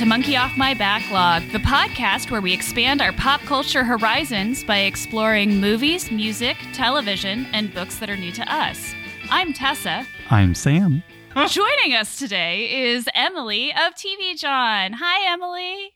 Welcome to Monkey Off My Backlog, the podcast where we expand our pop culture horizons by exploring movies, music, television, and books that are new to us. I'm Tessa. I'm Sam. Joining us today is Emily of TVJawn. Hi, Emily.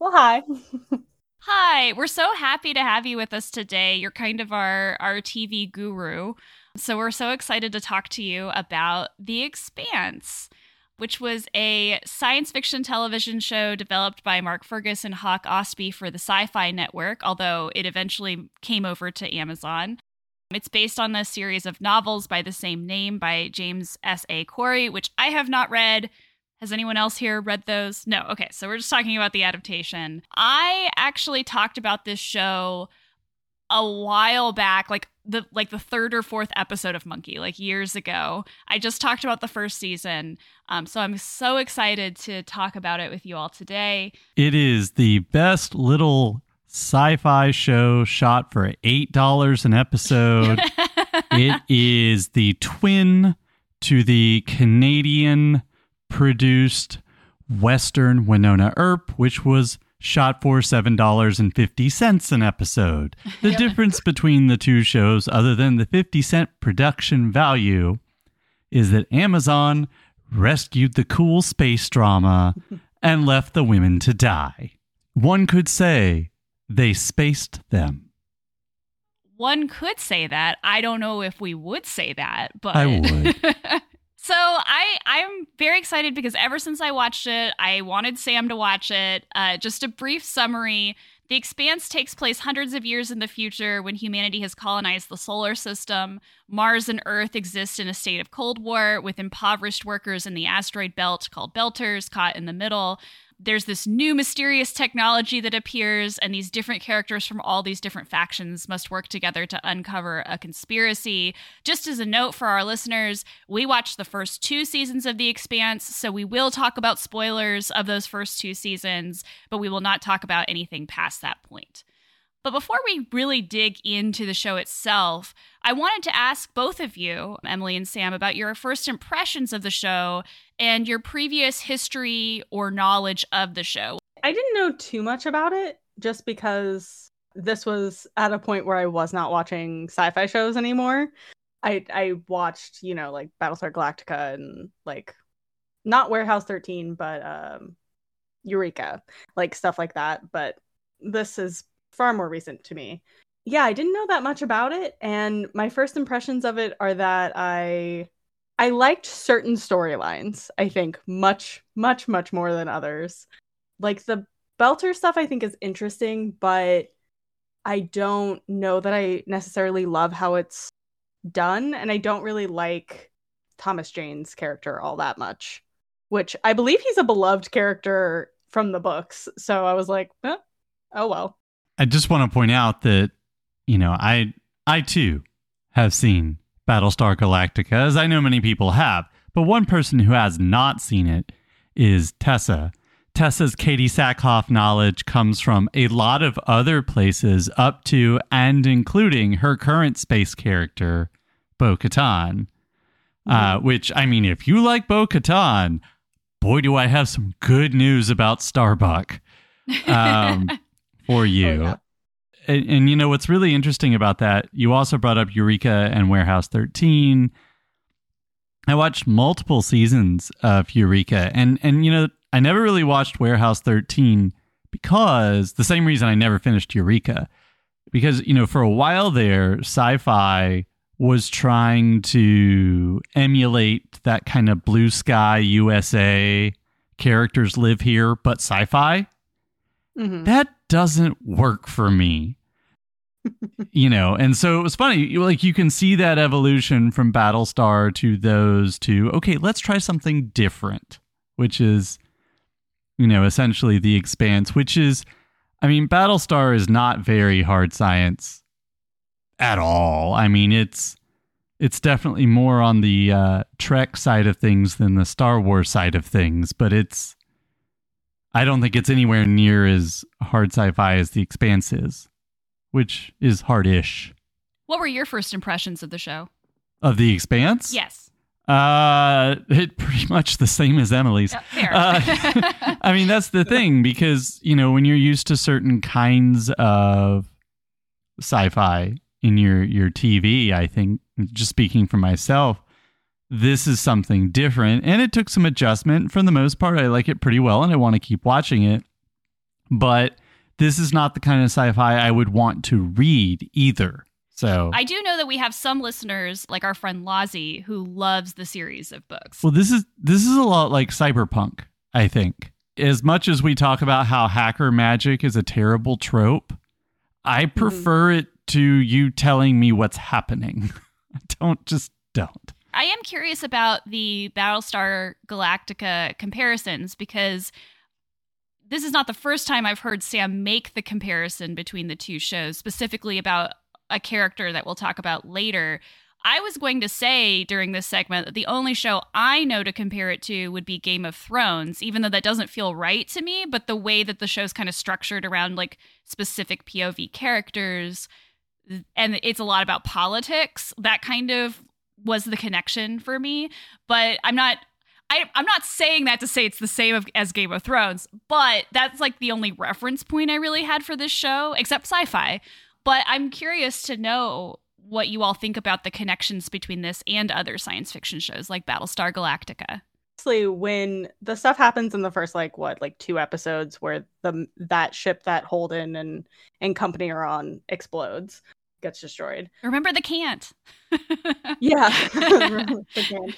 Well, hi. Hi, we're so happy to have you with us today. You're kind of our, our TV guru. So we're so excited to talk to you about The Expanse which was a science fiction television show developed by Mark Fergus and Hawk Ostby for the Sci Fi Network, although it eventually came over to Amazon. It's based on the series of novels by the same name by James S. A. Corey, which I have not read. Has anyone else here read those? No. Okay, so we're just talking about the adaptation. I actually talked about this show a while back, like the like the third or fourth episode of Monkey, like years ago. I just talked about the first season, um, so I'm so excited to talk about it with you all today. It is the best little sci-fi show shot for eight dollars an episode. it is the twin to the Canadian produced Western Wynonna Earp, which was shot for $7.50 an episode. The difference between the two shows, other than the 50 cent production value, is that Amazon rescued the cool space drama and left the women to die. One could say they spaced them. One could say that. I don't know if we would say that, but I would. So I I'm very excited because ever since I watched it, I wanted Sam to watch it. Uh, just a brief summary. The Expanse takes place hundreds of years in the future when humanity has colonized the solar system. Mars and Earth exist in a state of Cold War with impoverished workers in the asteroid belt called Belters caught in the middle there's this new mysterious technology that appears, and these different characters from all these different factions must work together to uncover a conspiracy. Just as a note for our listeners, we watched the first two seasons of The Expanse, so we will talk about spoilers of those first two seasons, but we will not talk about anything past that point. But before we really dig into the show itself, I wanted to ask both of you, Emily and Sam, about your first impressions of the show and your previous history or knowledge of the show. I didn't know too much about it just because this was at a point where I was not watching sci-fi shows anymore. I I watched, you know, like Battlestar Galactica and like not Warehouse 13, but um Eureka, like stuff like that, but this is far more recent to me. Yeah, I didn't know that much about it, and my first impressions of it are that I I liked certain storylines, I think, much, much, much more than others. Like the Belter stuff I think is interesting, but I don't know that I necessarily love how it's done, and I don't really like Thomas Jane's character all that much. Which I believe he's a beloved character from the books. So I was like, eh, oh well. I just want to point out that, you know, I I too have seen Battlestar Galactica, as I know many people have, but one person who has not seen it is Tessa. Tessa's Katee Sackhoff knowledge comes from a lot of other places, up to and including her current space character, Bo Katan. Uh, mm-hmm. Uh, which, I mean, if you like Bo Katan, boy, do I have some good news about Starbuck. Um, for oh, you. Oh, yeah. and, and, you know what's really interesting about that? You also brought up Eureka and Warehouse 13. I watched multiple seasons of Eureka, and and you know I never really watched Warehouse 13 because the same reason I never finished Eureka, because you know for a while there, Sci-Fi was trying to emulate that kind of blue sky USA characters live here, but sci-fi. Mm-hmm. That doesn't work for me. you know, and so it was funny. Like you can see that evolution from Battlestar to those to okay, let's try something different, which is, you know, essentially the Expanse, which is, I mean, Battlestar is not very hard science at all. I mean, it's it's definitely more on the uh, Trek side of things than the Star Wars side of things, but it's I don't think it's anywhere near as hard sci-fi as The Expanse is, which is hard-ish. What were your first impressions of the show? Of The Expanse? Yes. Uh, it pretty much the same as Emily's. Uh, fair. Uh, I mean, that's the thing because, you know, when you're used to certain kinds of sci-fi in your your TV, I think just speaking for myself, this is something different and it took some adjustment. For the most part, I like it pretty well and I want to keep watching it. But this is not the kind of sci-fi I would want to read either. So I do know that we have some listeners, like our friend Lazi, who loves the series of books. Well, this is this is a lot like cyberpunk, I think. As much as we talk about how hacker magic is a terrible trope, I Mm-hmm. prefer it to you telling me what's happening. don't just don't. I am curious about the Battlestar Galactica comparisons because this is not the first time I've heard Sam make the comparison between the two shows, specifically about a character that we'll talk about later. I was going to say during this segment that the only show I know to compare it to would be Game of Thrones, even though that doesn't feel right to me. But the way that the show's kind of structured around like specific POV characters, and it's a lot about politics, that kind of was the connection for me. But I'm not. I, I'm not saying that to say it's the same as Game of Thrones, but that's like the only reference point I really had for this show, except sci fi. But I'm curious to know what you all think about the connections between this and other science fiction shows like Battlestar Galactica. Honestly, when the stuff happens in the first like what like two episodes where the that ship that Holden and and company are on explodes, gets destroyed. Remember the Cant. Yeah. Again.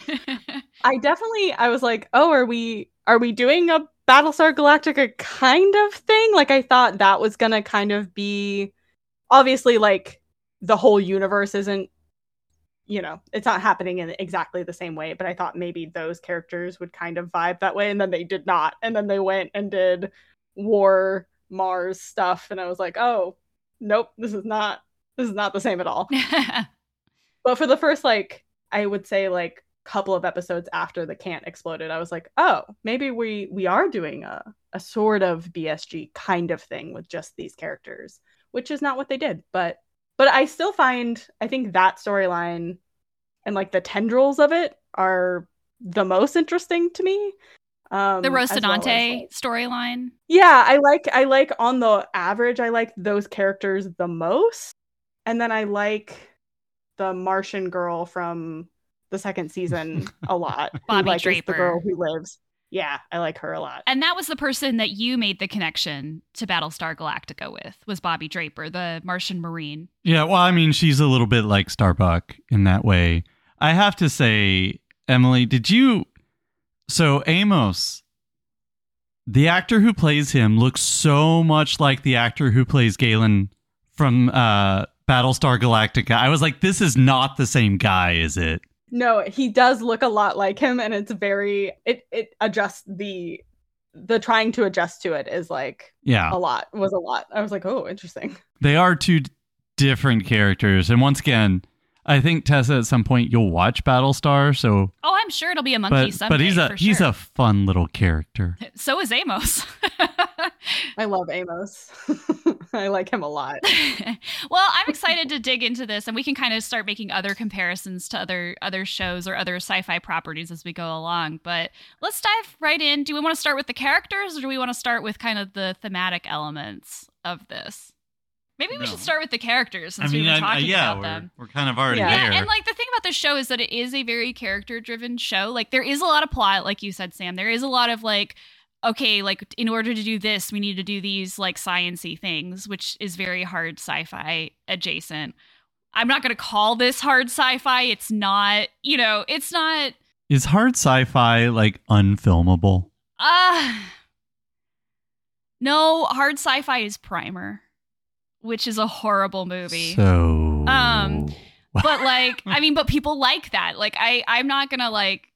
I definitely I was like, "Oh, are we are we doing a Battlestar Galactica kind of thing?" Like I thought that was going to kind of be obviously like the whole universe isn't you know, it's not happening in exactly the same way, but I thought maybe those characters would kind of vibe that way and then they did not. And then they went and did War Mars stuff and I was like, "Oh, nope, this is not this is not the same at all." But for the first like I would say like couple of episodes after the Cant exploded, I was like, oh, maybe we we are doing a a sort of BSG kind of thing with just these characters, which is not what they did. But but I still find I think that storyline and like the tendrils of it are the most interesting to me. Um, the as well Rocinante like- storyline. yeah, I like I like on the average, I like those characters the most. And then I like the Martian girl from the second season a lot. who, Bobbie like, Draper. the girl who lives. Yeah, I like her a lot. And that was the person that you made the connection to Battlestar Galactica with, was Bobbie Draper, the Martian Marine. Yeah, well, I mean, she's a little bit like Starbuck in that way. I have to say, Emily, did you? So Amos, the actor who plays him, looks so much like the actor who plays Galen from uh, Battlestar Galactica. I was like, this is not the same guy, is it? No, he does look a lot like him, and it's very it it adjusts the the trying to adjust to it is like Yeah, a lot was a lot. I was like, oh, interesting. they are two different characters, and once again. I think Tessa, at some point you'll watch Battlestar, so Oh, I'm sure it'll be a monkey but someday. but he's a for he's sure. a fun little character. So is Amos. I love Amos. I like him a lot. well, I'm excited to dig into this, and we can kind of start making other comparisons to other other shows or other sci-fi properties as we go along. But let's dive right in. Do we want to start with the characters, or do we want to start with kind of the thematic elements of this? Maybe we should start with the characters since I mean, we've been I- I- yeah, about we're, them. we're kind of already Yeah. there. Yeah, and like the thing about this show is that it is a very character driven show. Like there is a lot of plot, like you said, Sam. There is a lot of like, okay, like in order to do this, we need to do these like sciency things, which is very hard sci-fi adjacent. I'm not gonna call this hard sci-fi. It's not, you know, it's not Is hard sci-fi like unfilmable? uh no, hard sci-fi is primer, which is a horrible movie. So Um, but like i mean but people like that like i i'm not gonna like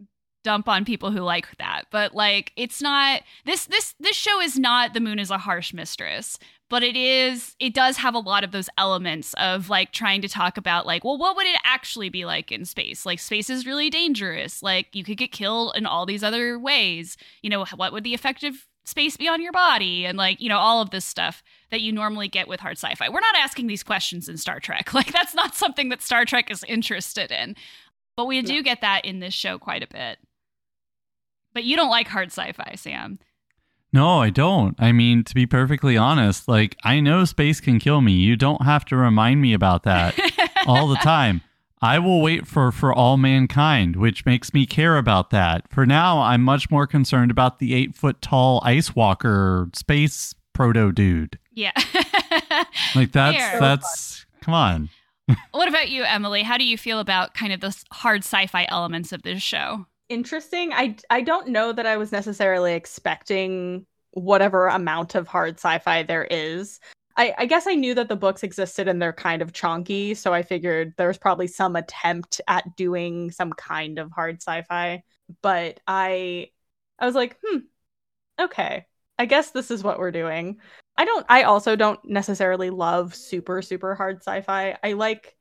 dump on people who like that. But like it's not this this this show is not the moon is a harsh mistress but it is it does have a lot of those elements of like trying to talk about like well what would it actually be like in space? Like space is really dangerous. Like you could get killed in all these other ways. You know what would the effect of space be on your body? And like you know all of this stuff that you normally get with hard sci-fi. We're not asking these questions in star trek. Like that's not something that star trek is interested in. But we do get that in this show quite a bit but you don't like hard sci-fi sam No, I don't. I mean, to be perfectly honest, like I know space can kill me. You don't have to remind me about that all the time. I will wait for for all mankind, which makes me care about that. For now, I'm much more concerned about the eight foot tall ice walker space proto dude. yeah. Like that's Fair. that's come on. what about you, Emily? How do you feel about kind of the hard sci-fi elements of this show? Interesting. I I don't know that I was necessarily expecting whatever amount of hard sci-fi there is. I, I guess I knew that the books existed and they're kind of chonky, so I figured there was probably some attempt at doing some kind of hard sci-fi. But I I was like, hmm, okay. I guess this is what we're doing. I don't I also don't necessarily love super, super hard sci-fi. I like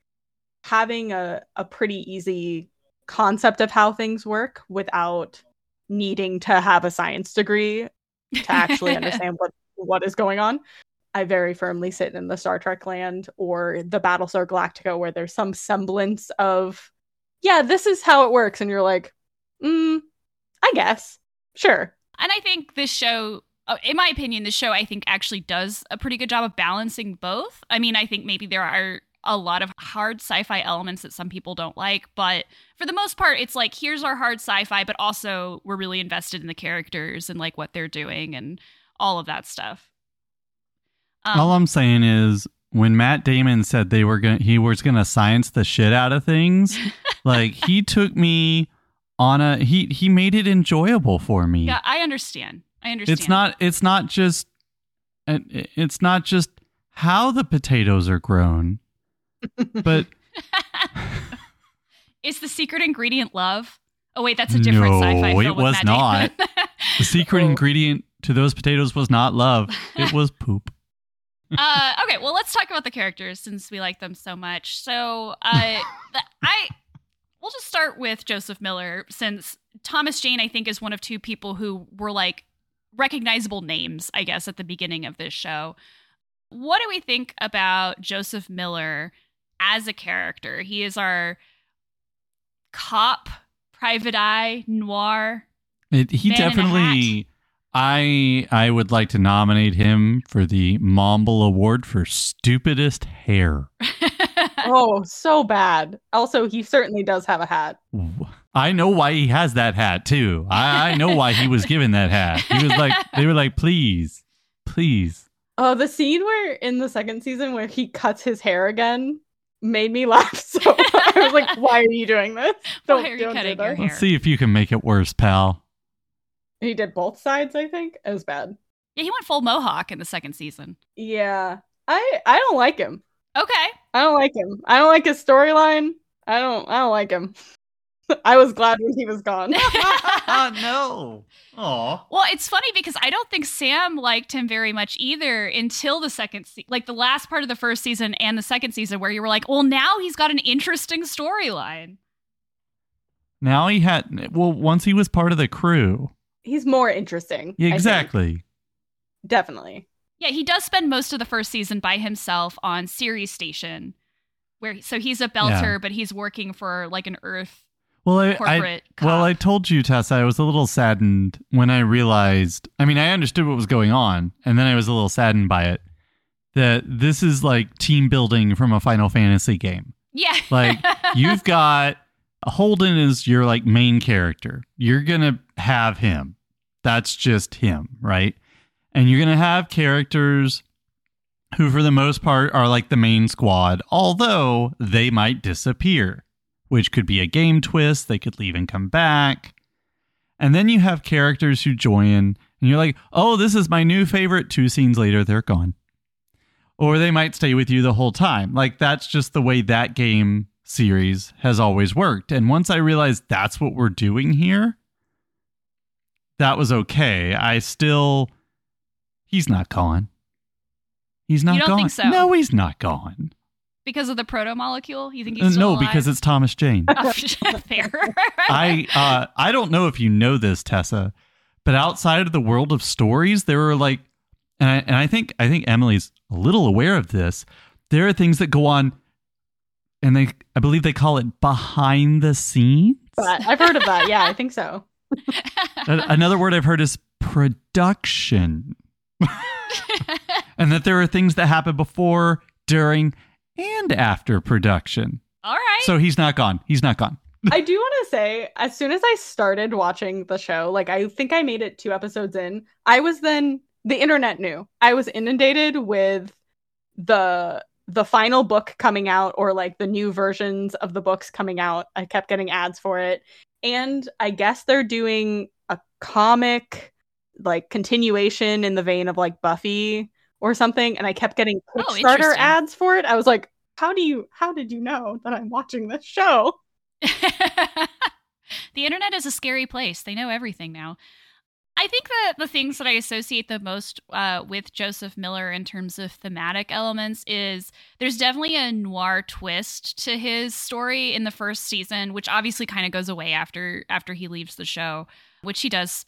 having a, a pretty easy concept of how things work without needing to have a science degree to actually understand what what is going on. I very firmly sit in the Star Trek land or the Battlestar Galactica where there's some semblance of yeah, this is how it works and you're like, mm, I guess. Sure. And I think this show, uh, in my opinion, this show I think actually does a pretty good job of balancing both. I mean, I think maybe there are a lot of hard sci-fi elements that some people don't like, but for the most part, it's like here's our hard sci-fi, but also we're really invested in the characters and like what they're doing and all of that stuff. Um, All I'm saying is when Matt Damon said they were going he was going to science the shit out of things, like he took me on a he he made it enjoyable for me. yeah, I understand. I understand. it's not it's not just it- it's not just how the potatoes are grown, but Is the secret ingredient love? Oh wait, that's a different No, sci-fi film it was not. The secret Oh. ingredient to those potatoes was not love. It was poop. uh, okay, well, let's talk about the characters since we like them so much. So, uh, the, I we'll just start with Joseph Miller since Thomas Jane, I think, is one of two people who were like recognizable names, I guess, at the beginning of this show. What do we think about Joseph Miller as a character? He is our cop, private eye, noir. It, he Man in a definitely. I I would like to nominate him for the Momble Award for stupidest hair. Oh, so bad. Also, he certainly does have a hat. I know why he has that hat too. I, I know why he was given that hat. He was like, they were like, please, please. Oh, the scene where in the second season where he cuts his hair again made me laugh so I was like, why are you doing this? Why are you don't do cutting this." your hair? Let's see if you can make it worse, pal. He did both sides, I think. It was bad. yeah, he went full mohawk in the second season. Yeah. I I don't like him. Okay. I don't like him. I don't like his storyline. I don't I don't like him. I was glad when he was gone. no. Aw. Well, it's funny because I don't think Sam liked him very much either until the second, se- like the last part of the first season and the second season, where you were like, well, now he's got an interesting storyline. Now he had, well, once he was part of the crew. He's more interesting. Yeah, exactly. Definitely. Yeah, he does spend most of the first season by himself on Ceres Station, where so he's a belter, Yeah. but he's working for like an Earth Well, I, I well. I told you, Tessa, I was a little saddened when I realized. I mean, I understood what was going on, and then I was a little saddened by it. That this is like team building from a Final Fantasy game. yeah, Like you've got Holden is your like main character. You're gonna have him. That's just him, right? And you're gonna have characters who, for the most part, are like the main squad, although they might disappear, which could be a game twist. They could leave and come back. And then you have characters who join, and you're like, oh, this is my new favorite. Two scenes later, they're gone. Or they might stay with you the whole time. Like, that's just the way that game series has always worked. And once I realized that's what we're doing here, that was okay. I still, he's not gone. He's not You don't gone. think so? No, he's not gone. Because of the proto molecule. You think Uh, he's still no, alive? because it's Thomas Jane. Oh, fair. I uh, I don't know if you know this, Tessa, but outside of the world of stories, there are like, and I, and I think I think Emily's a little aware of this. There are things that go on, and they I believe they call it behind the scenes. But I've heard of that. Yeah, I think so. Another word I've heard is production. and that there are things that happen before, during, and after production. All right. So he's not gone. He's not gone. I do want to say, as soon as I started watching the show, like I think I made it two episodes in, I was then the internet knew. I was inundated with the the final book coming out or like the new versions of the books coming out. I kept getting ads for it. And I guess they're doing a comic like continuation in the vein of like Buffy or something and I kept getting Oh, Kickstarter interesting. ads for it. I was like, how do you how did you know that I'm watching this show? the internet is a scary place. They know everything now. I think that the things that I associate the most uh, with Joseph Miller in terms of thematic elements is there's definitely a noir twist to his story in the first season, which obviously kind of goes away after after he leaves the show, which he does.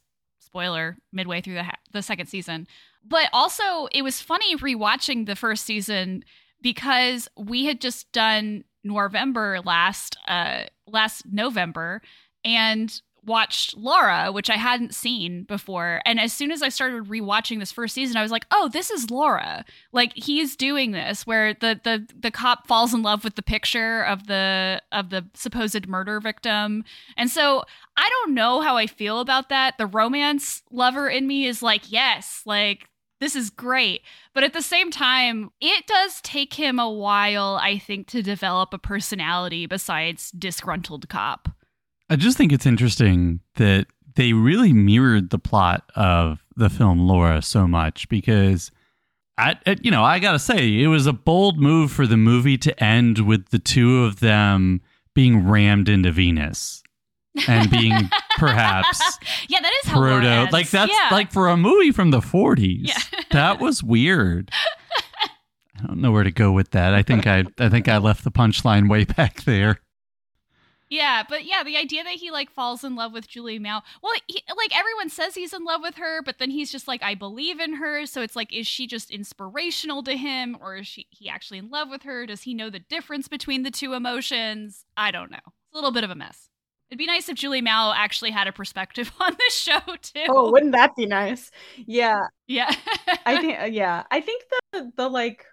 Spoiler midway through the ha- the second season, but also it was funny rewatching the first season because we had just done November last uh last November and watched Laura, which I hadn't seen before. And as soon as I started rewatching this first season, I was like, "Oh, this is Laura." Like he's doing this where the the the cop falls in love with the picture of the of the supposed murder victim. And so I don't know how I feel about that. The romance lover in me is like, "Yes, like this is great." But at the same time, it does take him a while, I think, to develop a personality besides disgruntled cop. I just think it's interesting that they really mirrored the plot of the film Laura so much because I, you know, I gotta say, it was a bold move for the movie to end with the two of them being rammed into Venus and being perhaps yeah, that is proto. Like that's yeah. like for a movie from the 40s. Yeah. that was weird. I don't know where to go with that. I think I I think I left the punchline way back there. Yeah, but yeah, the idea that he like falls in love with Julie Mao. Well, he, like everyone says he's in love with her, but then he's just like, I believe in her. So it's like, is she just inspirational to him, or is she he actually in love with her? Does he know the difference between the two emotions? I don't know. It's a little bit of a mess. It'd be nice if Julie Mao actually had a perspective on this show too. Oh, wouldn't that be nice? Yeah. yeah. I think uh, yeah, I think the the like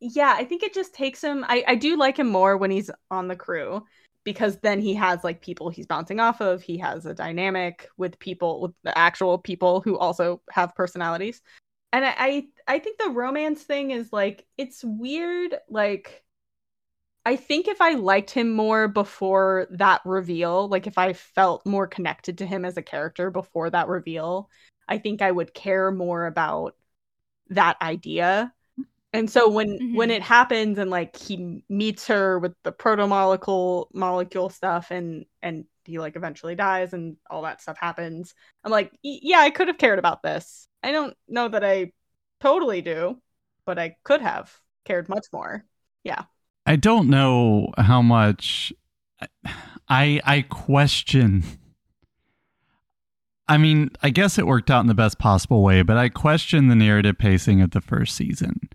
yeah, I think it just takes him I I do like him more when he's on the crew because then he has like people he's bouncing off of, he has a dynamic with people with the actual people who also have personalities. And I I, I think the romance thing is like it's weird like I think if I liked him more before that reveal, like if I felt more connected to him as a character before that reveal, I think I would care more about that idea. And so when when Mhm. it happens and like he meets her with the proto molecule molecule stuff and and he like eventually dies and all that stuff happens, I'm like, yeah, I could have cared about this. I don't know that I totally do, but I could have cared much more. Yeah. I don't know how much I I question I mean, I guess it worked out in the best possible way, but I question the narrative pacing of the first season.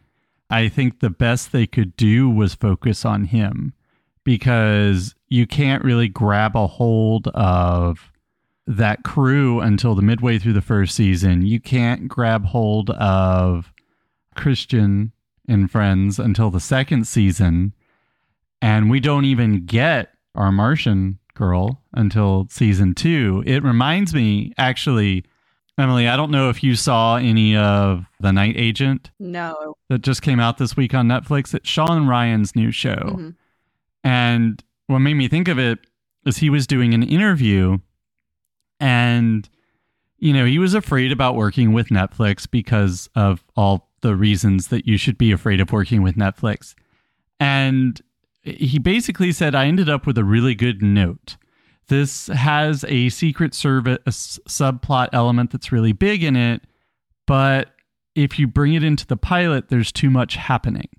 I think the best they could do was focus on him because you can't really grab a hold of that crew until the midway through the first season. You can't grab hold of Chrisjen and friends until the second season. And we don't even get our Martian girl until season two. It reminds me, actually, Emily, I don't know if you saw any of The Night Agent No. that just came out this week on Netflix. It's Shawn Ryan's new show. Mhm. And what made me think of it is he was doing an interview and you know, he was afraid about working with Netflix because of all the reasons that you should be afraid of working with Netflix. And he basically said I ended up with a really good note. This has a secret service subplot element that's really big in it, but if you bring it into the pilot, there's too much happening.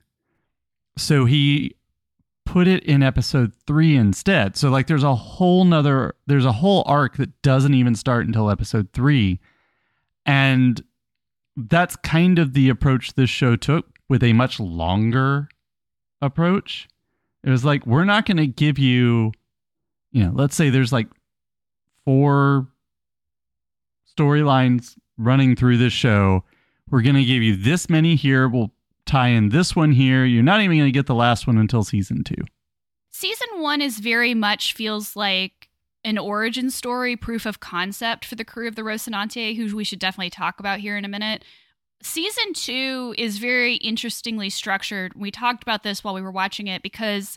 So he put it in episode three instead. So like there's a whole nother there's a whole arc that doesn't even start until episode three. And that's kind of the approach this show took with a much longer approach. It was like, we're not gonna give you, you know, let's say there's like four storylines running through this show. We're going to give you this many here. We'll tie in this one here. You're not even going to get the last one until season two. Season one is very much feels like an origin story, proof of concept for the crew of the Rocinante, who we should definitely talk about here in a minute. Season two is very interestingly structured. We talked about this while we were watching it because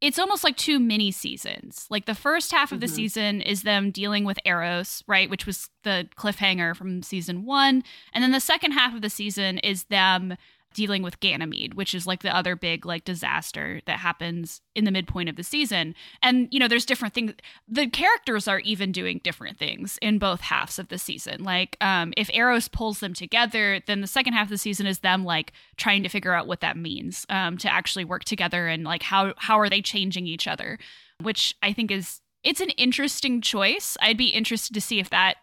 it's almost like two mini seasons. Like the first half of the Mhm. season is them dealing with Eros, right, which was the cliffhanger from season one. And then the second half of the season is them dealing with Ganymede, which is like the other big like disaster that happens in the midpoint of the season. And you know, there's different things. The characters are even doing different things in both halves of the season. Like, um, if Eros pulls them together, then the second half of the season is them like trying to figure out what that means um, to actually work together and like how how are they changing each other, which I think is it's an interesting choice. I'd be interested to see if that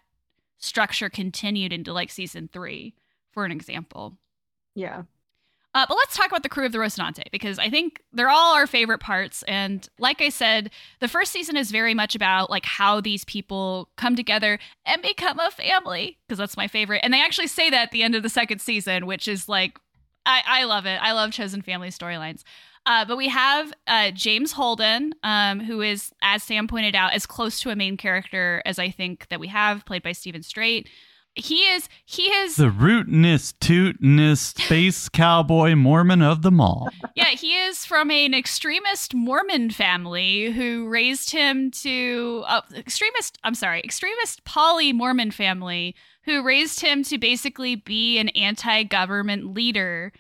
structure continued into like season three, for an example. Yeah. Uh, but let's talk about the crew of the Rocinante because I think they're all our favorite parts. And like I said, the first season is very much about like how these people come together and become a family because that's my favorite. And they actually say that at the end of the second season, which is like, I, I love it. I love chosen family storylines. Uh, but we have uh, James Holden, um, who is, as Sam pointed out, as close to a main character as I think that we have, played by Steven Strait. He is he is The rootinest, tootinest space cowboy Mormon of them all. yeah, he is from an extremist Mormon family who raised him to uh, extremist. I'm sorry, extremist poly Mormon family who raised him to basically be an anti-government leader.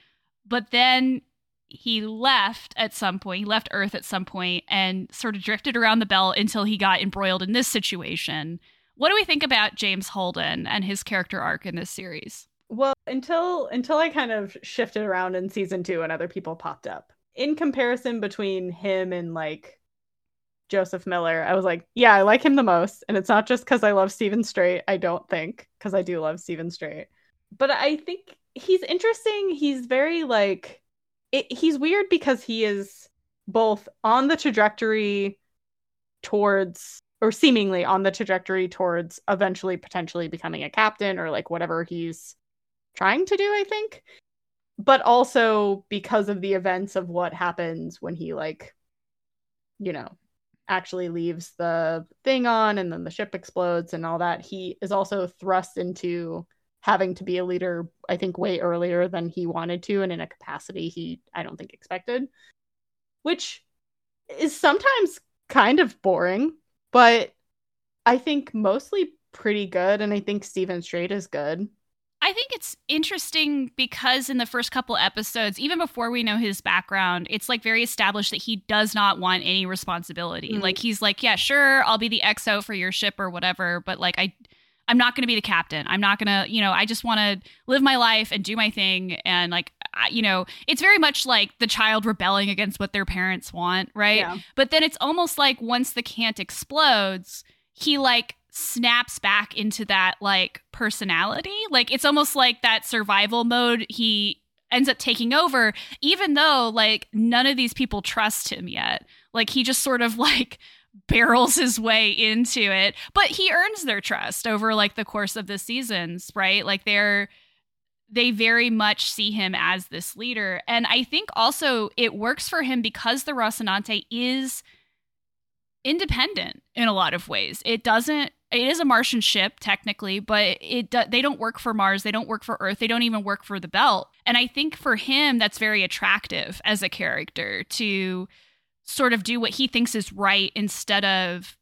But then he left at some point. He left Earth at some point and sort of drifted around the belt until he got embroiled in this situation. What do we think about James Holden and his character arc in this series? Well, until until I kind of shifted around in season two and other people popped up. In comparison between him and like Joseph Miller, I was like, yeah, I like him the most. And it's not just because I love Steven Strait, I don't think, because I do love Steven Strait. But I think he's interesting. He's very like it, he's weird because he is both on the trajectory towards or seemingly on the trajectory towards eventually potentially becoming a captain or like whatever he's trying to do, I think. But also because of the events of what happens when he like you know, actually leaves the thing on and then the ship explodes and all that, he is also thrust into having to be a leader, I think, way earlier than he wanted to and in a capacity he, I don't think, expected, which is sometimes kind of boring, but I think mostly pretty good. And I think Steven Strait is good. I think it's interesting because in the first couple episodes, even before we know his background, it's like very established that he does not want any responsibility. Mhm. Like he's like, yeah, sure, I'll be the XO for your ship or whatever, but like I I'm not going to be the captain. I'm not going to, you know, I just want to live my life and do my thing and like you know, it's very much like the child rebelling against what their parents want, right? Yeah. But then it's almost like once the Cant explodes, he like snaps back into that like personality. Like it's almost like that survival mode he ends up taking over, even though like none of these people trust him yet. Like he just sort of like barrels his way into it, but he earns their trust over like the course of the seasons, right? Like they're they very much see him as this leader. And I think also it works for him because the Rocinante is independent in a lot of ways. It doesn't it is a Martian ship technically, but it they don't work for Mars, they don't work for Earth, they don't even work for the belt. And I think for him that's very attractive as a character to sort of do what he thinks is right instead of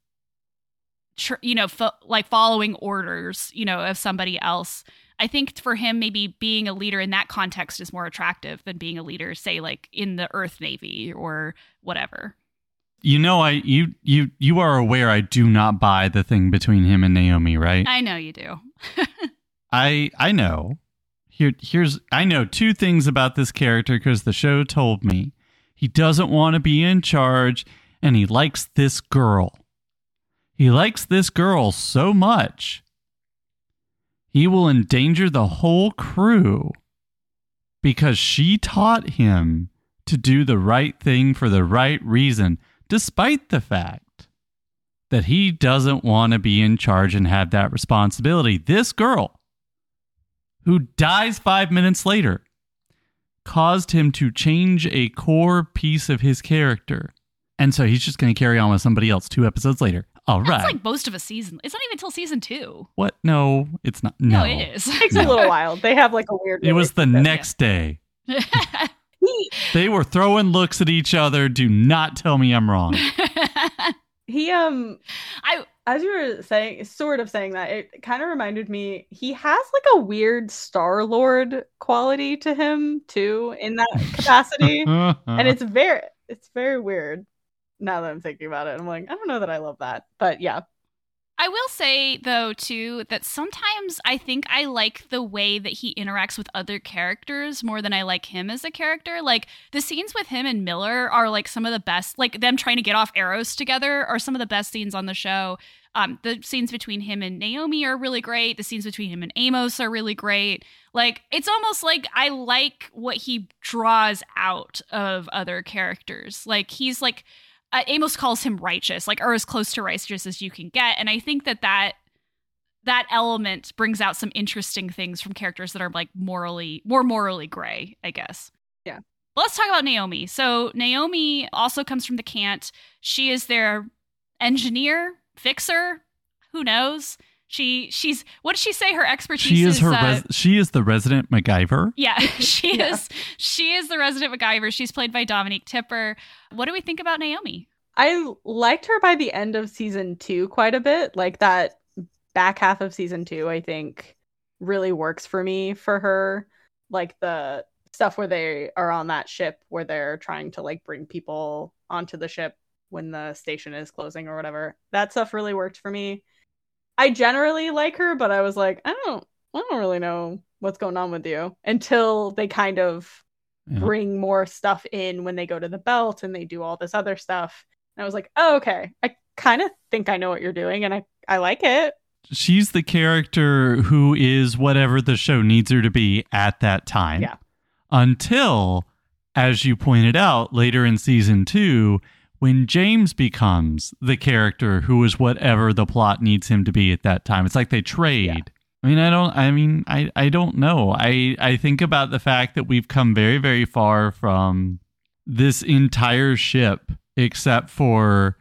you know fo- like following orders, you know, of somebody else. I think for him maybe being a leader in that context is more attractive than being a leader say like in the Earth Navy or whatever. You know, I you you you are aware I do not buy the thing between him and Naomi, right? I know you do. I I know. Here here's I know two things about this character because the show told me. He doesn't want to be in charge and he likes this girl. He likes this girl so much. He will endanger the whole crew because she taught him to do the right thing for the right reason, despite the fact that he doesn't want to be in charge and have that responsibility. This girl, who dies five minutes later, caused him to change a core piece of his character. And so he's just going to carry on with somebody else two episodes later. All right. That's like most of a season. It's not even until season two. what? No, it's not. No, No, it is. It takes No. a little while. They have like a weird. It was the relationship. next day. They were throwing looks at each other. Do not tell me I'm wrong. he um I as you were saying sort of saying that it kind of reminded me he has like a weird star lord quality to him too in that capacity and it's very it's very weird now that i'm thinking about it i'm like i don't know that i love that but yeah I will say though too that sometimes I think I like the way that he interacts with other characters more than I like him as a character. Like the scenes with him and Miller are like some of the best. Like them trying to get off Eros together are some of the best scenes on the show. Um, the scenes between him and Naomi are really great. The scenes between him and Amos are really great. Like it's almost like I like what he draws out of other characters. Like he's like uh, Amos calls him righteous, like or as close to righteous as you can get, and I think that that that element brings out some interesting things from characters that are like morally more morally gray, I guess. Yeah. Let's talk about Naomi. So Naomi also comes from the Cant. She is their engineer, fixer, who knows. She she's what did she say? Her expertise she is her. uh, res- she is the resident MacGyver. yeah, she Yeah. is. She is the resident MacGyver. She's played by Dominique Tipper. What do we think about Naomi? i liked her by the end of season two quite a bit like that back half of season two i think really works for me for her like the stuff where they are on that ship where they're trying to like bring people onto the ship when the station is closing or whatever that stuff really worked for me i generally like her but i was like i don't i don't really know what's going on with you until they kind of Yeah. bring more stuff in when they go to the belt and they do all this other stuff and i was like oh okay i kind of think i know what you're doing and i i like it She's the character who is whatever the show needs her to be at that time. Yeah. Until, as you pointed out later in season two, when James becomes the character who is whatever the plot needs him to be at that time. It's like they trade. I mean, I don't I mean, I I don't know. I I think about the fact that we've come very very far from this entire ship except for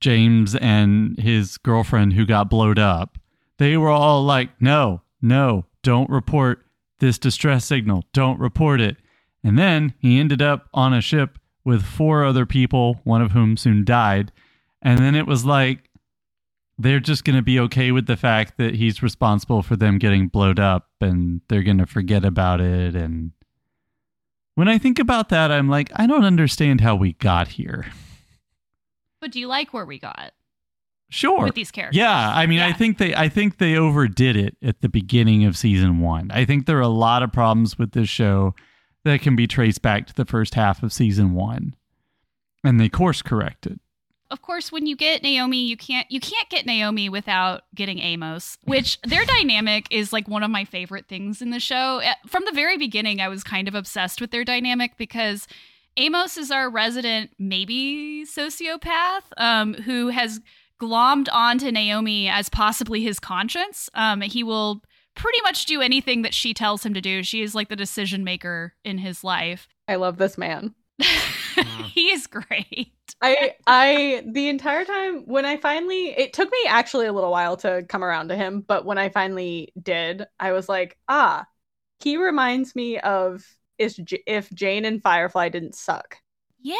James and his girlfriend who got blowed up. They were all like, "No, no, don't report this distress signal. Don't report it." And then he ended up on a ship with four other people, one of whom soon died. And then it was like they're just going to be okay with the fact that he's responsible for them getting blowed up and they're going to forget about it and when I think about that I'm like I don't understand how we got here. But do you like where we got Sure. with these characters? Yeah, I mean, I think they, I think they overdid it at the beginning of season one. I think there are a lot of problems with this show that can be traced back to the first half of season one, and they course corrected. Of course, when you get Naomi, you can't you can't get Naomi without getting Amos, which their dynamic is like one of my favorite things in the show. Eh, From the very beginning, I was kind of obsessed with their dynamic because Amos is our resident maybe sociopath um, who has glommed onto Naomi as possibly his conscience. Um, he will pretty much do anything that she tells him to do. She is like the decision maker in his life. i love this man he is great. I I the entire time when I finally it took me actually a little while to come around to him, but when I finally did, I was like, ah, he reminds me of if, if Jayne and Firefly didn't suck. Yeah,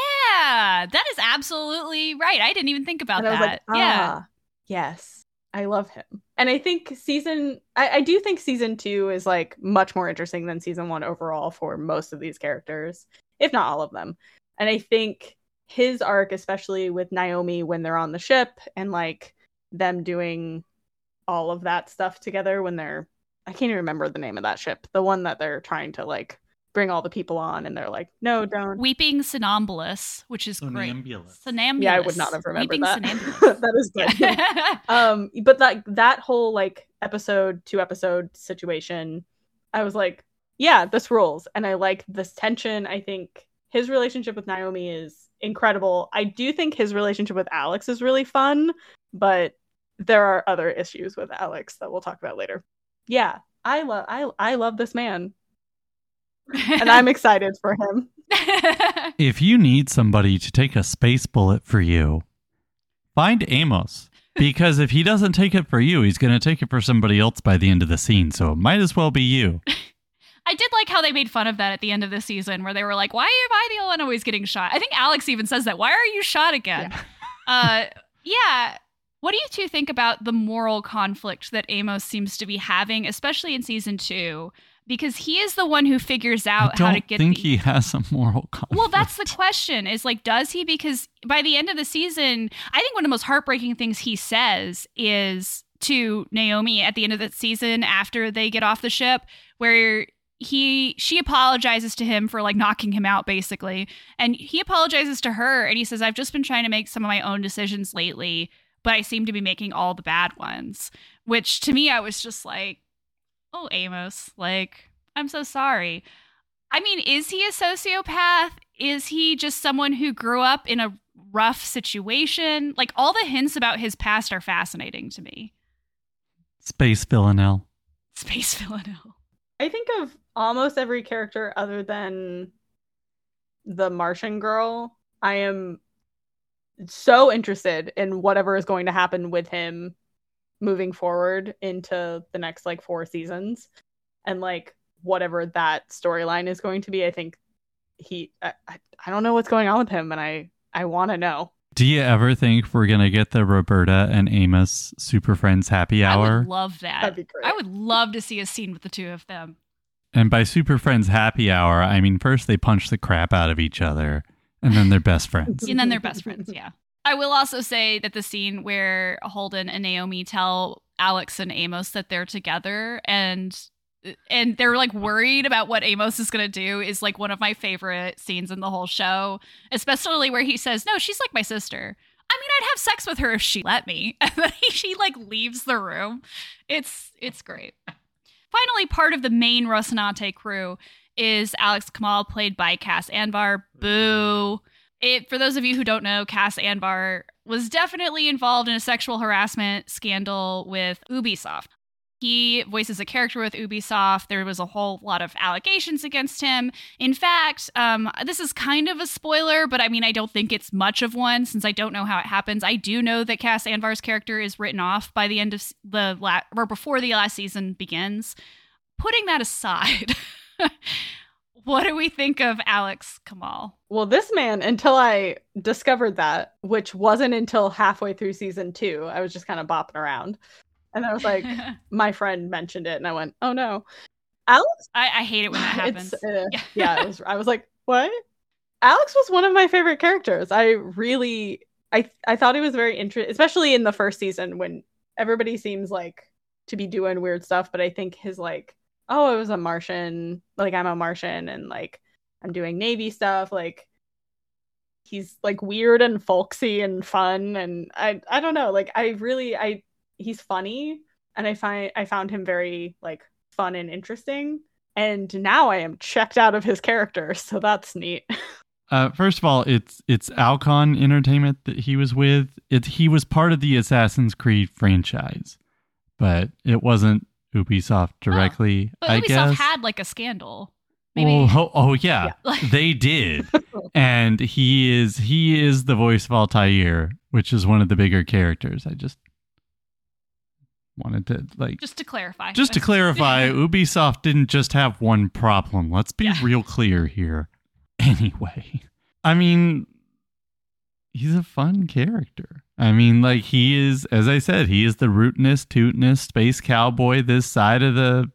that is absolutely right. I didn't even think about and I was that. like, ah, yeah. yes, I love him. And I think season I, I do think season two is like much more interesting than season one overall for most of these characters, if not all of them. And I think his arc, especially with Naomi when they're on the ship and like them doing all of that stuff together when they're I can't even remember the name of that ship. The one that they're trying to like bring all the people on and they're like, no, don't. Weeping Somnambulist, which is great. Somnambulist. Yeah, I would not have remembered Weeping that. That is good. Yeah. um but like that whole like episode two episode situation i was like yeah this rules and i like this tension i think his relationship with naomi is incredible. I do think his relationship with Alex is really fun, but there are other issues with Alex that we'll talk about later. Yeah, I love I I love this man. And I'm excited for him. If you need somebody to take a space bullet for you, find Amos. Because if he doesn't take it for you, he's going to take it for somebody else by the end of the scene. So it might as well be you. I did like how they made fun of that at the end of the season, where they were like, "Why am I the only one always getting shot?" I think Alex even says that. Why are you shot again? Yeah. uh, yeah. What do you two think about the moral conflict that Amos seems to be having, especially in season two? Because he is the one who figures out how to don't get think the- he has a moral conflict. Well, that's the question is like, does he? Because by the end of the season, I think one of the most heartbreaking things he says is to Naomi at the end of the season after they get off the ship, where he she apologizes to him for like knocking him out basically and he apologizes to her and he says i've just been trying to make some of my own decisions lately but i seem to be making all the bad ones which to me i was just like oh amos like i'm so sorry I mean, is he a sociopath? Is he just someone who grew up in a rough situation? Like all the hints about his past are fascinating to me. Space Villanelle. Space Villanelle. I think of almost every character other than the Martian girl. I am so interested in whatever is going to happen with him moving forward into the next like four seasons and like whatever that storyline is going to be. I think he I, I, I don't know what's going on with him and I I want to know. Do you ever think we're going to get the Roberta and Amos Super Friends happy I hour? would love that. That'd be great. I would love to see a scene with the two of them. And by Super Friends happy hour, I mean first they punch the crap out of each other and then they're best friends. And then they're best friends, yeah. I will also say that the scene where Holden and Naomi tell Alex and Amos that they're together and and they're like worried about what Amos is going to do is like one of my favorite scenes in the whole show, especially where he says, "No, she's like my sister." I mean, I'd have sex with her if she let me. And then she like leaves the room. It's it's great. Finally, part of the main Rocinante crew is Alex Kamal, played by Cas Anvar. Boo. It for those of you who don't know, Cas Anvar was definitely involved in a sexual harassment scandal with Ubisoft. He voices a character with Ubisoft. There was a whole lot of allegations against him. In fact, um, this is kind of a spoiler, but I mean, I don't think it's much of one since I don't know how it happens. I do know that Cas Anvar's character is written off by the end of the la- or before the last season begins. Putting that aside, what do we think of Alex Kamal? Well, this man, until I discovered that, which wasn't until halfway through season two, I was just kind of bopping around. And I was like, my friend mentioned it, and I went, oh no. Alex, I, I hate it when that happens. it's, uh, Yeah. was, I was like, what? Alex was one of my favorite characters. I really, I, I thought he was very interesting, especially in the first season when everybody seems like to be doing weird stuff. But I think his like, oh, I was a Martian, like I'm a Martian, and like I'm doing Navy stuff, like he's like weird and folksy and fun and I I don't know like I really I he's funny and I find I found him very like fun and interesting and now I am checked out of his character so that's neat. Uh, first of all, it's it's Alcon Entertainment that he was with. It he was part of the Assassin's Creed franchise, but it wasn't Ubisoft oh, directly. But I Ubisoft guess. had like a scandal. Maybe. Oh, oh, oh, yeah, Like- they did. and he is he is the voice of Altair, which is one of the bigger characters. I just wanted to like just to clarify. just to clarify, Ubisoft didn't just have one problem. Let's be Yeah. real clear here. Anyway, I mean, he's a fun character. I mean, like, he is, as I said, he is the rootinest, tootinest space cowboy this side of the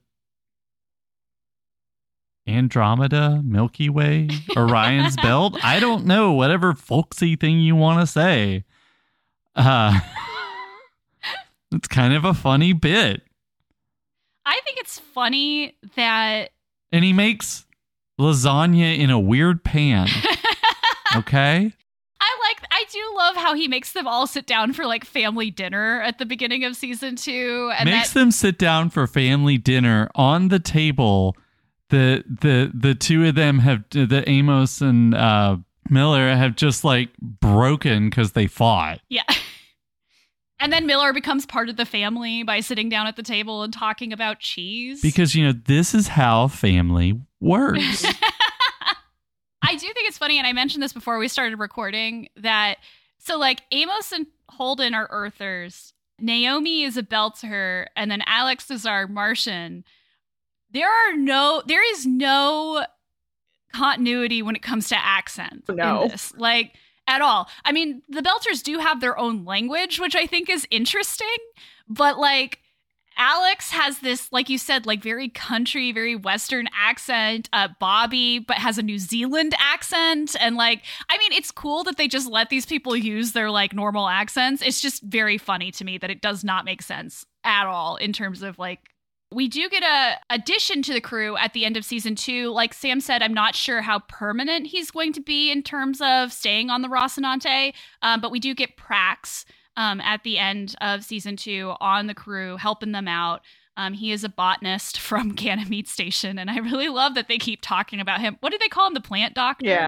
Andromeda, Milky Way, Orion's belt. I don't know, whatever folksy thing you want to say. Uh, it's kind of a funny bit. I think it's funny that and he makes lasagna in a weird pan. Okay, I like I do love how he makes them all sit down for like family dinner at the beginning of season 2 and makes that them sit down for family dinner on the table. The the the two of them have the Amos and uh, Miller have just like broken because they fought. Yeah. And then Miller becomes part of the family by sitting down at the table and talking about cheese. Because, you know, this is how family works. I do think it's funny, and I mentioned this before we started recording that so like Amos and Holden are Earthers, Naomi is a Belter, and then Alex is our Martian. There are no, there is no continuity when it comes to accent No. in this, like at all. I mean, the Belters do have their own language, which I think is interesting, but like Alex has this, like you said, like very country, very Western accent. Uh, Bobbie, but has a New Zealand accent. And like, I mean, it's cool that they just let these people use their like normal accents. It's just very funny to me that it does not make sense at all in terms of like, we do get a addition to the crew at the end of season two. Like Sam said, I'm not sure how permanent he's going to be in terms of staying on the Rocinante, um, but we do get Prax um, at the end of season two on the crew, helping them out. Um, he is a botanist from Ganymede Station, and I really love that they keep talking about him. What do they call him? The plant doctor? Yeah.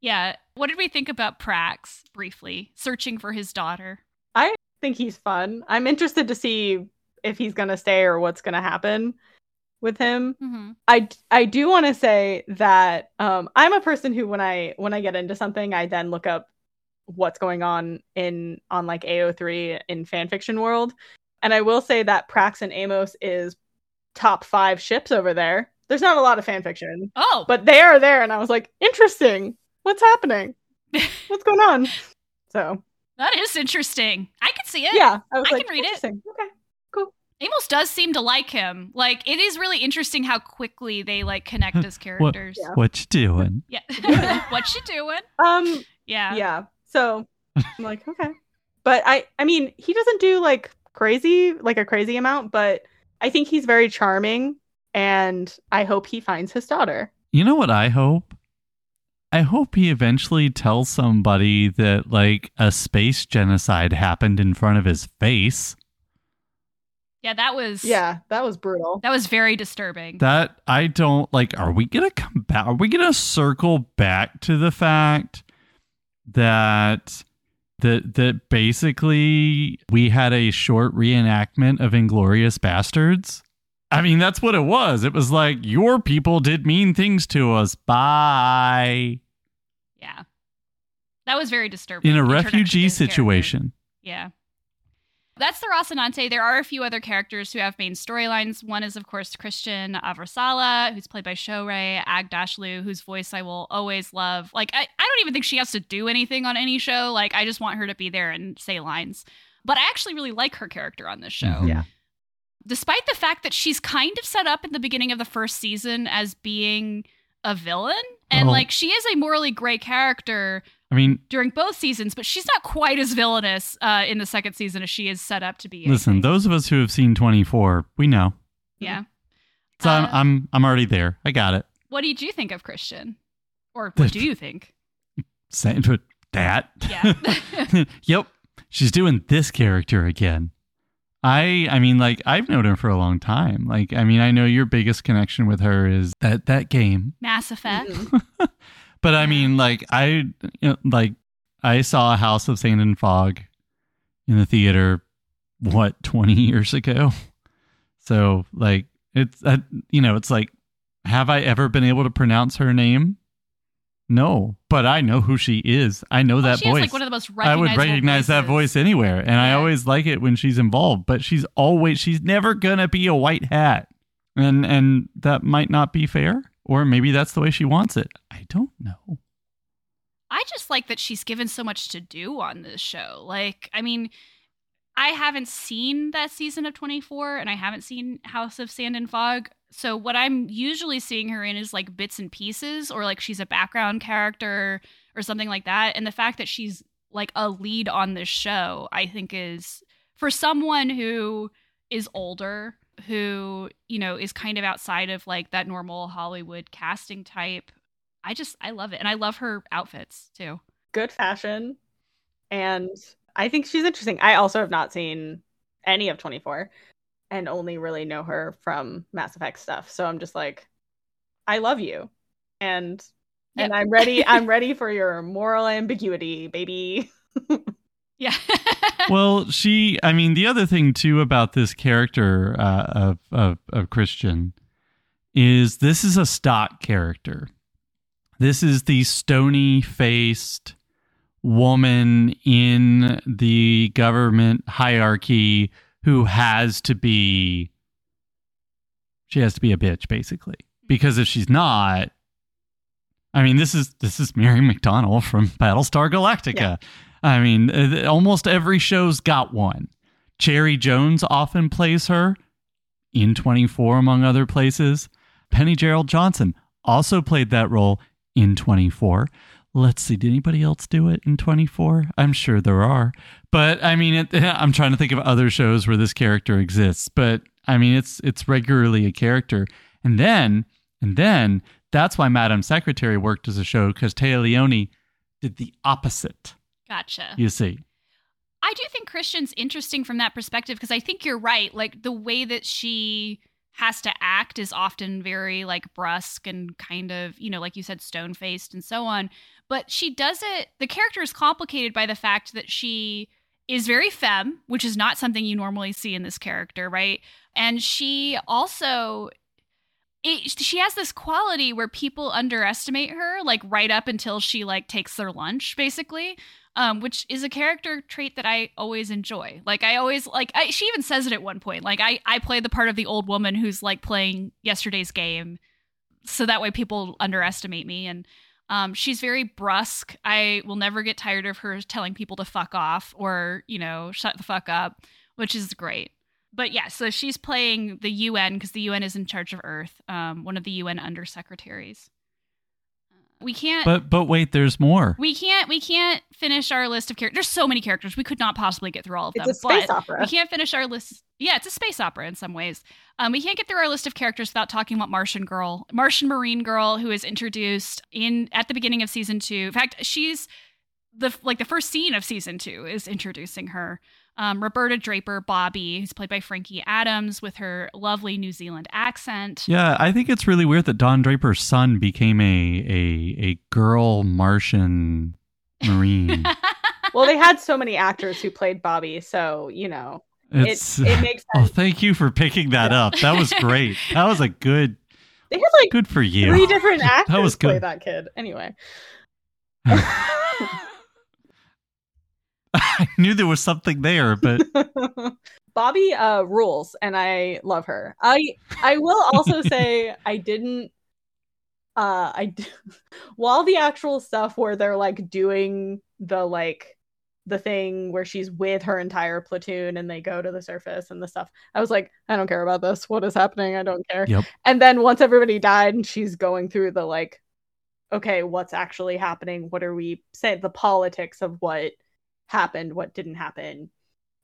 Yeah. What did we think about Prax briefly, searching for his daughter? I think he's fun. I'm interested to see if he's going to stay or what's going to happen with him. Mm-hmm. I I do want to say that um, I'm a person who when I when I get into something, I then look up what's going on in on like AO3 in fanfiction world. And I will say that Prax and Amos is top five ships over there. There's not a lot of fanfiction. Oh, but they are there, and I was like, interesting. What's happening? What's going on? So that is interesting. I could see it. yeah, I was I like, can read it. interesting. Okay. Amos does seem to like him. Like it is really interesting how quickly they like connect as characters. Yeah. What you doing? Yeah. what you doing? Um, Yeah. yeah so i'm like okay but i i mean he doesn't do like crazy like a crazy amount but i think he's very charming and i hope he finds his daughter You know what I hope? I hope he eventually tells somebody that like a space genocide happened in front of his face. Yeah, that was yeah that was brutal That was very disturbing. That I don't like are we going to come back are we going to circle back to the fact that that that basically we had a short reenactment of Inglorious Bastards? I mean, that's what it was. It was like your people did mean things to us. Bye. yeah. That was very disturbing. In a refugee his character. situation. Yeah. That's the Rocinante. There are a few other characters who have main storylines. One is, of course, Chrisjen Avasarala, who's played by Shohreh, Aghdashloo, whose voice I will always love. Like, I, I don't even think she has to do anything on any show. Like, I just want her to be there and say lines. But I actually really like her character on this show. Mhm. Yeah. Despite the fact that she's kind of set up in the beginning of the first season as being a villain. And, Oh. like, she is a morally gray character I mean, during both seasons, but she's not quite as villainous uh, in the second season as she is set up to be. Listen, think. those of us who have seen 24, we know. yeah. So I'm, Uh, I'm I'm already there. I got it. What did you think of Chrisjen? Or The- what do you think? Same with that. Yeah. yep. She's doing this character again. I I mean like I've known her for a long time. Like I mean I know your biggest connection with her is that that game. Mass Effect. But I mean like I you know, like I saw a House of Sand and Fog in the theater what 20 years ago. So like it's uh, you know it's like have I ever been able to pronounce her name? No, but I know who she is. I know that she voice. has like one of the most I would recognize that voice anywhere, and I always like it when she's involved. But she's always she's never gonna be a white hat, and and that might not be fair, or maybe that's the way she wants it. I don't know. I just like that she's given so much to do on this show. Like, I mean, I haven't seen that season of 24 and I haven't seen House of Sand and Fog. So what I'm usually seeing her in is like bits and pieces or like she's a background character or something like that. And the fact that she's like a lead on this show, I think is for someone who is older, who, you know, is kind of outside of like that normal Hollywood casting type. I just I love it. And I love her outfits too. good fashion and i think she's interesting i also have not seen any of 24 and only really know her from mass effect stuff so i'm just like i love you and And I'm ready. I'm ready for your moral ambiguity, baby. Yeah. well, she. I mean, the other thing too about this character uh, of, of of Chrisjen is this is a stock character. This is the stony faced woman in the government hierarchy who has to be. She has to be a bitch, basically, because if she's not, I mean, this is this is Mary McDonnell from Battlestar Galactica. Yeah. I mean, uh, almost every show's got one. Cherry Jones often plays her in 24, among other places. Penny Gerald Johnson also played that role in 24. Let's see, did anybody else do it in 24? I'm sure there are. But I mean, it, I'm trying to think of other shows where this character exists. But I mean, it's it's regularly a character. And then, and then that's why Madam Secretary worked as a show because Téa Leoni did the opposite. Gotcha. You see, I do think Chrisjen's interesting from that perspective because I think you're right. Like the way that she has to act is often very like brusque and kind of, you know, like you said, stone faced and so on. But she does it, the character is complicated by the fact that she is very femme, which is not something you normally see in this character, right? And she also it, she has this quality where people underestimate her like right up until she like takes their lunch basically um, which is a character trait that I always enjoy. Like I always like I, she even says it at one point. Like I I play the part of the old woman who's like playing yesterday's game, so that way people underestimate me. And um, she's very brusque. I will never get tired of her telling people to fuck off or you know shut the fuck up, which is great. But yeah, so she's playing the UN because the UN is in charge of Earth, um, one of the UN undersecretaries. We can't. but but wait, there's more. We can't we can't finish our list of characters. There's so many characters. We could not possibly get through all of them. It's a space but opera. We can't finish our list. Yeah, it's a space opera in some ways. Um, we can't get through our list of characters without talking about Martian Girl, Martian Marine Girl, who is introduced in at the beginning of season two. In fact, she's the like the first scene of season two is introducing her. Um, Roberta Draper, Bobbie, who's played by Frankie Adams, with her lovely New Zealand accent. Yeah, I think it's really weird that Don Draper's son became a a a girl Martian marine. well, they had so many actors who played Bobby, so you know It's it, it makes Oh, thank you for picking that up. That was great. That was a good They had like good for you. three different actors was play good. that kid. Anyway, I knew there was something there, but Bobbie uh rules and I love her. I I will also say I didn't uh I d- while the actual stuff where they're like doing the like the thing where she's with her entire platoon and they go to the surface and the stuff. I was like, I don't care about this. What is happening? I don't care. Yep. And then once everybody died and she's going through the like okay, what's actually happening? What are we saying? The politics of what happened, what didn't happen.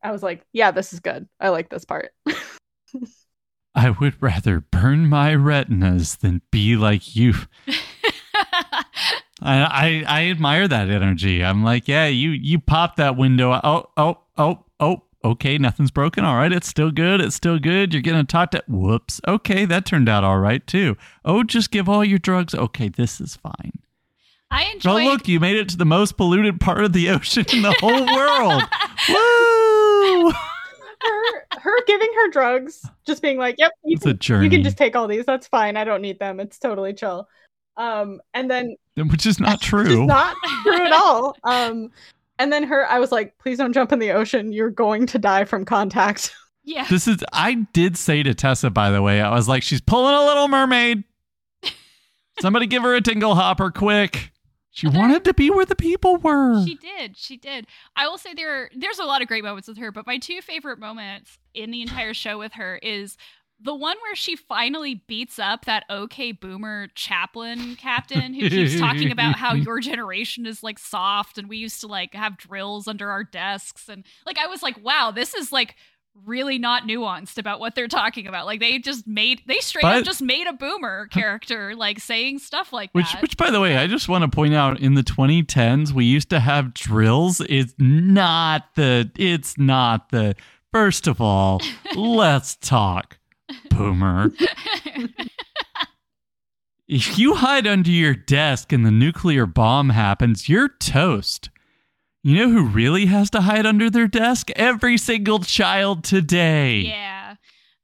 I was like, yeah, this is good. I like this part. I would rather burn my retinas than be like you. I, I I admire that energy. I'm like, yeah, you you pop that window. Oh oh oh oh. Okay, nothing's broken. All right, it's still good. It's still good. You're gonna talk to. Whoops. Okay, that turned out all right too. Oh, just give all your drugs. Okay, this is fine. I Oh, look, you made it to the most polluted part of the ocean in the whole world. Woo! her her giving her drugs, just being like, Yep, you It's a can, journey, you can just take all these. That's fine. I don't need them. It's totally chill. Um, and then which is not which is true. not true at all. Um, and then her, I was like, please don't jump in the ocean. You're going to die from contact. yeah. This is I did say to Tessa, by the way, I was like, she's pulling a little mermaid. Somebody give her a dinglehopper quick. She Other- wanted to be where the people were. She did. She did. I will say there there's a lot of great moments with her, but my two favorite moments in the entire show with her is the one where she finally beats up that OK boomer chaplain captain who keeps talking about how your generation is like soft and we used to like have drills under our desks and like I was like, wow, this is like really not nuanced about what they're talking about. Like they just made they straight But- up just made a boomer character like saying stuff like Which, that. which, by the way, I just want to point out in the 2010s, we used to have drills. It's not the. It's not the. First of all, let's talk, boomer. If you hide under your desk and the nuclear bomb happens, you're toast. You know who really has to hide under their desk? Every single child today. Yeah.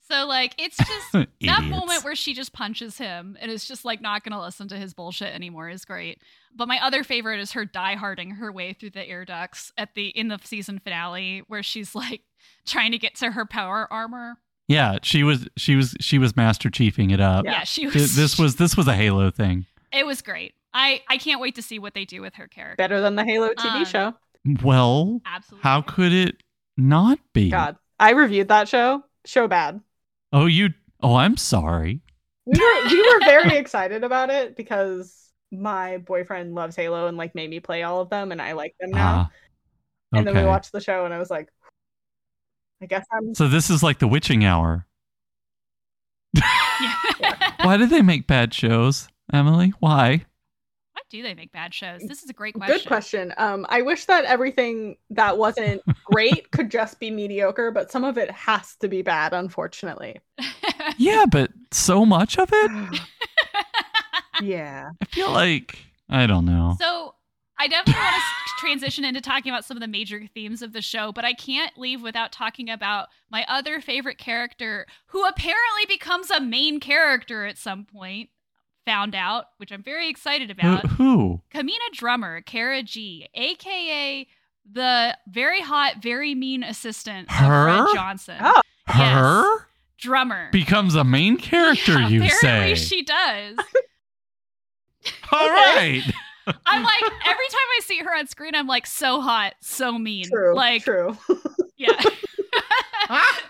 So like it's just that moment where she just punches him and is just like not gonna listen to his bullshit anymore is great. But my other favorite is her dieharding her way through the air ducts at the in the season finale where she's like trying to get to her power armor. Yeah, she was she was she was master chiefing it up. Yeah, she was This was this was a Halo thing. it was great. I I can't wait to see what they do with her character. Better than the Halo TV Um, show. Well, Absolutely. how could it not be? God, I reviewed that show. Show bad. Oh, you Oh, I'm sorry. We were we were very excited about it because my boyfriend loves Halo and like made me play all of them, and I like them now. Ah. And then we watched the show, and I was like, I guess I'm. So this is like the witching hour. Why did they make bad shows, Emily? Why? Why do they make bad shows? This is a great question. Good question. Um, I wish that everything that wasn't great could just be mediocre, but some of it has to be bad, unfortunately. Yeah, but so much of it? yeah. I feel like I don't know. So I definitely want to transition into talking about some of the major themes of the show, but I can't leave without talking about my other favorite character, who apparently becomes a main character at some point. Found out, which I'm very excited Who, about. who? Camina Drummer, Cara Gee, aka the very hot, very mean assistant of Her? Fred Johnson. Oh. Yes. Her Drummer. becomes a main character, Yeah, you apparently say. she does. All right. I'm like every time I see her on screen, I'm like so hot, so mean. True. like true. yeah. Ah.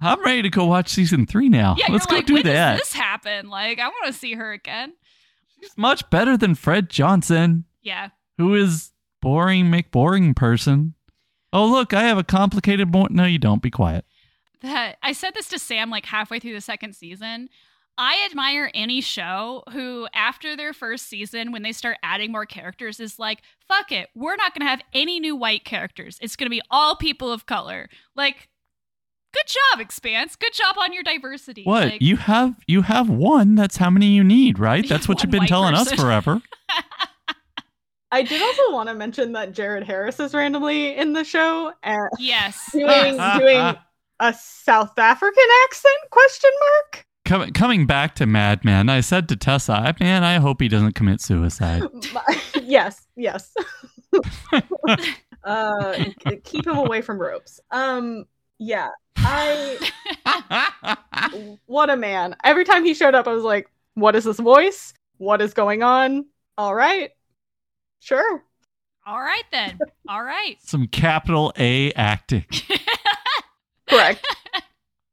I'm ready to go watch season three now. Yeah, Let's go like, do when that. does this happen? Like, I want to see her again. She's much better than Fred Johnson, Yeah. who is boring McBoring person. Oh look, I have a complicated boy. No, you don't. Be quiet. That I said this to Sam like halfway through the second season. I admire any show who, after their first season, when they start adding more characters, is like, fuck it. We're not going to have any new white characters. It's going to be all people of color. Like, good job, Expanse. Good job on your diversity. What Like, you have? You have one. That's how many you need, right? That's what you've been white telling us forever. I did also want to mention that Jared Harris is randomly in the show and yes. doing yes. doing a South African accent? Question mark. Coming coming back to Madman, I said to Tessa, "I- "Man, I hope he doesn't commit suicide." yes, yes. uh, keep him away from ropes. Um, yeah. I what a man. Every time he showed up, I was like, what is this voice? What is going on? All right. Sure. All right, then. All right. Some capital A acting. Correct.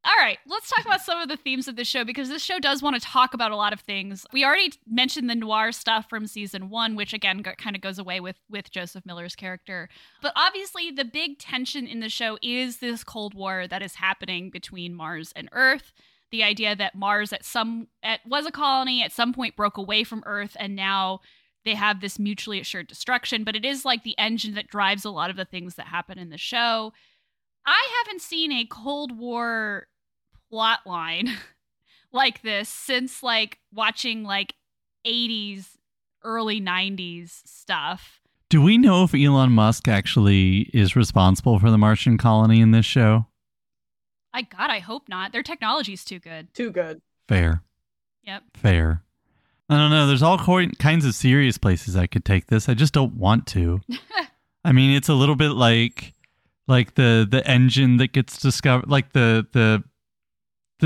All right, let's talk about some of the themes of the show because this show does want to talk about a lot of things. We already mentioned the noir stuff from season one, which again go- kind of goes away with with Joseph Miller's character. But obviously, the big tension in the show is this Cold War that is happening between Mars and Earth. The idea that Mars at some at was a colony at some point broke away from Earth, and now they have this mutually assured destruction. But it is like the engine that drives a lot of the things that happen in the show. I haven't seen a Cold War plot line like this since like watching like 80s early 90s stuff Do we know if Elon Musk actually is responsible for the Martian colony in this show? i god i hope not their technology's too good Too good. Fair. yep Fair. I don't know. There's all co- kinds of serious places I could take this. I just don't want to. I mean, it's a little bit like like the the engine that gets discovered, like the the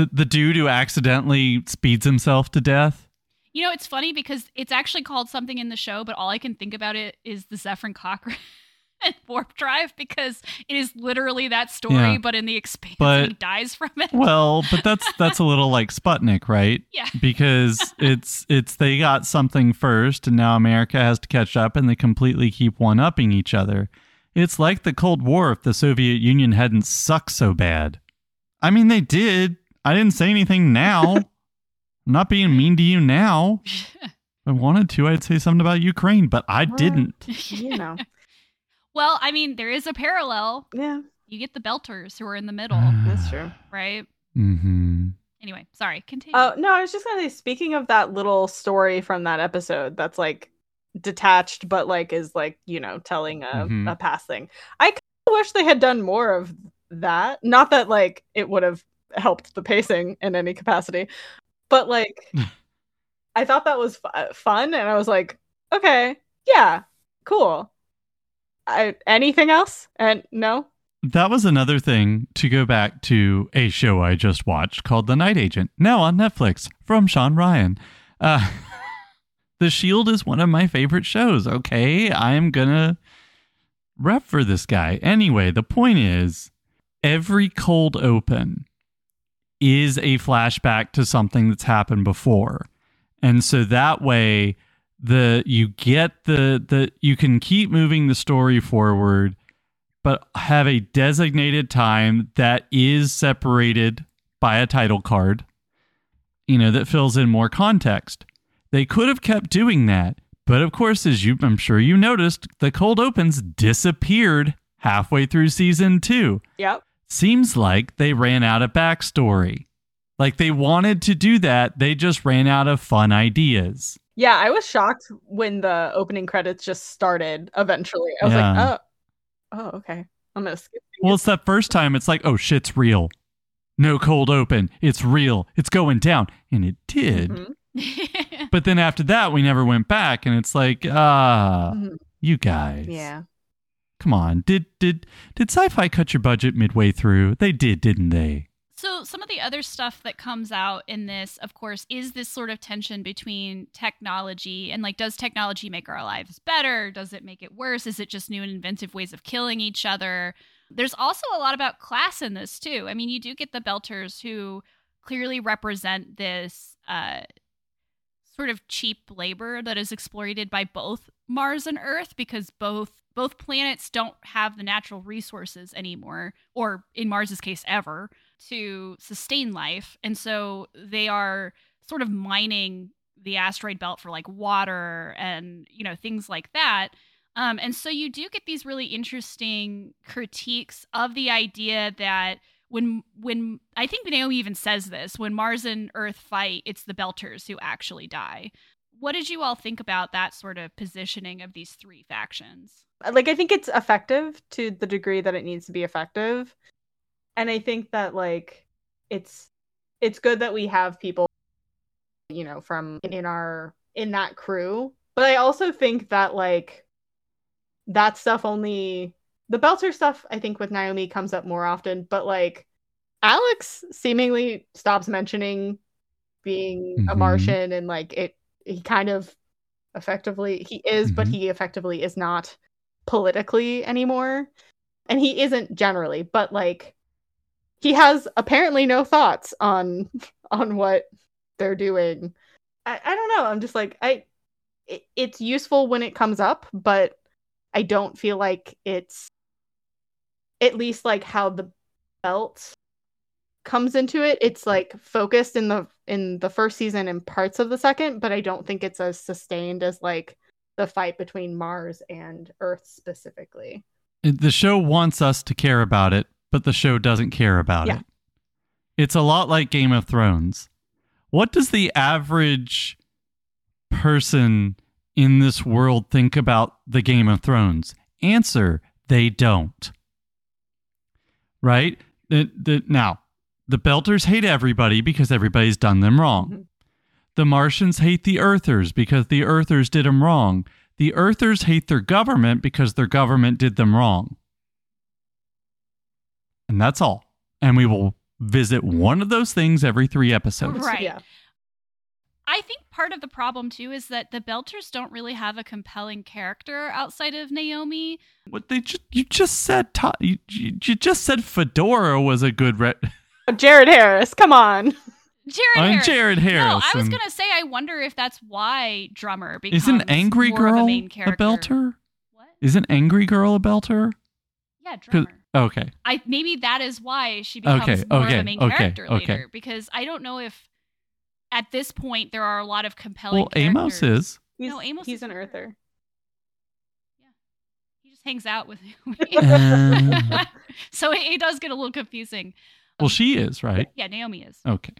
the the dude who accidentally speeds himself to death. you know it's funny because it's actually called something in the show but all i can think about it is the Zefram Cochrane and warp drive because it is literally that story Yeah. but in the expanse But- he dies from it Well, but that's that's a little like Sputnik, right? yeah Because it's it's they got something first, and now America has to catch up, and they completely keep one upping each other. It's like the Cold War if the Soviet Union hadn't sucked so bad. I mean, they did. I didn't say anything now. I'm not being mean to you now. If I wanted to, I'd say something about Ukraine, but I Well, didn't. You know. well i mean there is a parallel Yeah, you get the belters who are in the middle Uh. that's true. right hmm Anyway, sorry. Continue. Oh no, I was just gonna say. Speaking of that little story from that episode, that's like detached, but like is like you know telling a, Mhm. a past thing. I kind of wish they had done more of that. Not that like it would have helped the pacing in any capacity, but like I thought that was fu- fun, and I was like, okay, yeah, cool. I anything else? And no, That was another thing to go back to a show I just watched called The Night Agent, now on Netflix from Shawn Ryan. Uh, the Shield is one of my favorite shows. Okay, I'm gonna rep for this guy. Anyway, the point is every cold open is a flashback to something that's happened before. And so that way the you get the the you can keep moving the story forward but have a designated time that is separated by a title card, you know, that fills in more context. They could have kept doing that, but of course, as you, I'm sure you noticed, the cold opens disappeared halfway through season two. yep. Seems like they ran out of backstory. Like they wanted to do that, they just ran out of fun ideas. Yeah, I was shocked when the opening credits just started eventually. I was Yeah. like, oh, oh, okay. I'm gonna skip. Well, it's that first time it's like, oh, shit's real. No cold open. It's real. It's going down. And it did. Mhm, But then after that, we never went back. And it's like, ah, mhm. you guys. Yeah. Come on. Did did did Syfy cut your budget midway through? They did, didn't they? So, some of the other stuff that comes out in this, of course, is this sort of tension between technology and like, does technology make our lives better? Does it make it worse? Is it just new and inventive ways of killing each other? There's also a lot about class in this, too. I mean, you do get the Belters who clearly represent this uh, sort of cheap labor that is exploited by both Mars and Earth because both both planets don't have the natural resources anymore or in Mars's case ever to sustain life and so they are sort of mining the asteroid belt for like water and you know things like that um, and so you do get these really interesting critiques of the idea that when when I think Naomi even says this when Mars and Earth fight, it's the Belters who actually die. What did you all think about that sort of positioning of these three factions? Like, I think it's effective to the degree that it needs to be effective, and I think that like it's it's good that we have people, you know, from in our in that crew. But I also think that like that stuff only the Belter stuff I think with Naomi comes up more often, but like Alex seemingly stops mentioning being a Mhm. Martian and like it he kind of effectively he is, but Mhm. he effectively is not politically anymore. And he isn't generally, but like he has apparently no thoughts on on what they're doing. I, I don't know. I'm just like I it, it's useful when it comes up, but I don't feel like it's at least like how the belt comes into it. It's like focused in the in the first season and parts of the second, but I don't think it's as sustained as like the fight between Mars and Earth specifically. The show wants us to care about it, but the show doesn't care about Yeah. it. It's a lot like Game of Thrones. What does the average person in this world think about the Game of Thrones? Answer: They don't. Right? The, the, now, the Belters hate everybody because everybody's done them wrong. Mhm. The Martians hate the Earthers because the Earthers did them wrong. The Earthers hate their government because their government did them wrong. And that's all. And we will visit one of those things every three episodes. Right. Yeah. I think part of the problem too is that the Belters don't really have a compelling character outside of Naomi. What they ju- you just said Ta- you, you you just said Fedora was a good re- Jared Harris, come on. Jared I'm Harris. Jared Harris. No, I was gonna say I wonder if that's why Drummer becomes Isn't Angry more of Girl a, main a belter? What? Isn't Angry Girl a belter? Yeah, 'Cause- Drummer. Okay. I maybe that is why she becomes Okay, more of okay, a main okay, character okay. later. Because I don't know if at this point there are a lot of compelling. Well, Amos is. He's, No, Amos he's is an her. earther. He just hangs out with Uh, so it, it does get a little confusing. Well, she is, right? Yeah, Naomi is. Okay.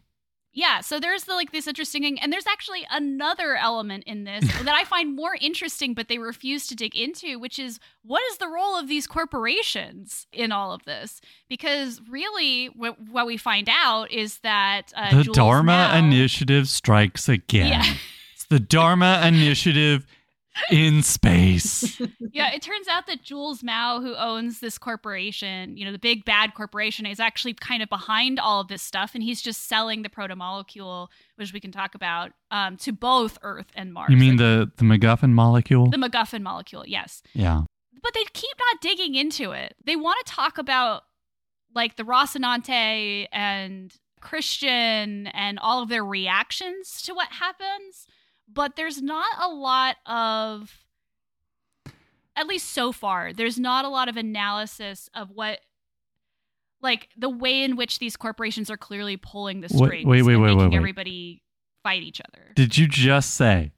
Yeah, so there's the like this interesting and there's actually another element in this that I find more interesting, but they refuse to dig into, which is what is the role of these corporations in all of this? Because really, what, what we find out is that uh, the Jules Dharma now- Initiative strikes again. Yeah. It's the Dharma Initiative in space. yeah, it turns out that Jules Mao, who owns this corporation, you know, the big bad corporation, is actually kind of behind all of this stuff, and he's just selling the protomolecule, which we can talk about, um, to both Earth and Mars. You mean the the MacGuffin molecule? the MacGuffin molecule? Yes, yeah. but they keep not digging into it. They want to talk about like the Rocinante and Chrisjen and all of their reactions to what happens, but there's not a lot of at least so far, there's not a lot of analysis of what like the way in which these corporations are clearly pulling the strings wait, wait, and wait, making wait, wait. everybody fight each other. Did you just say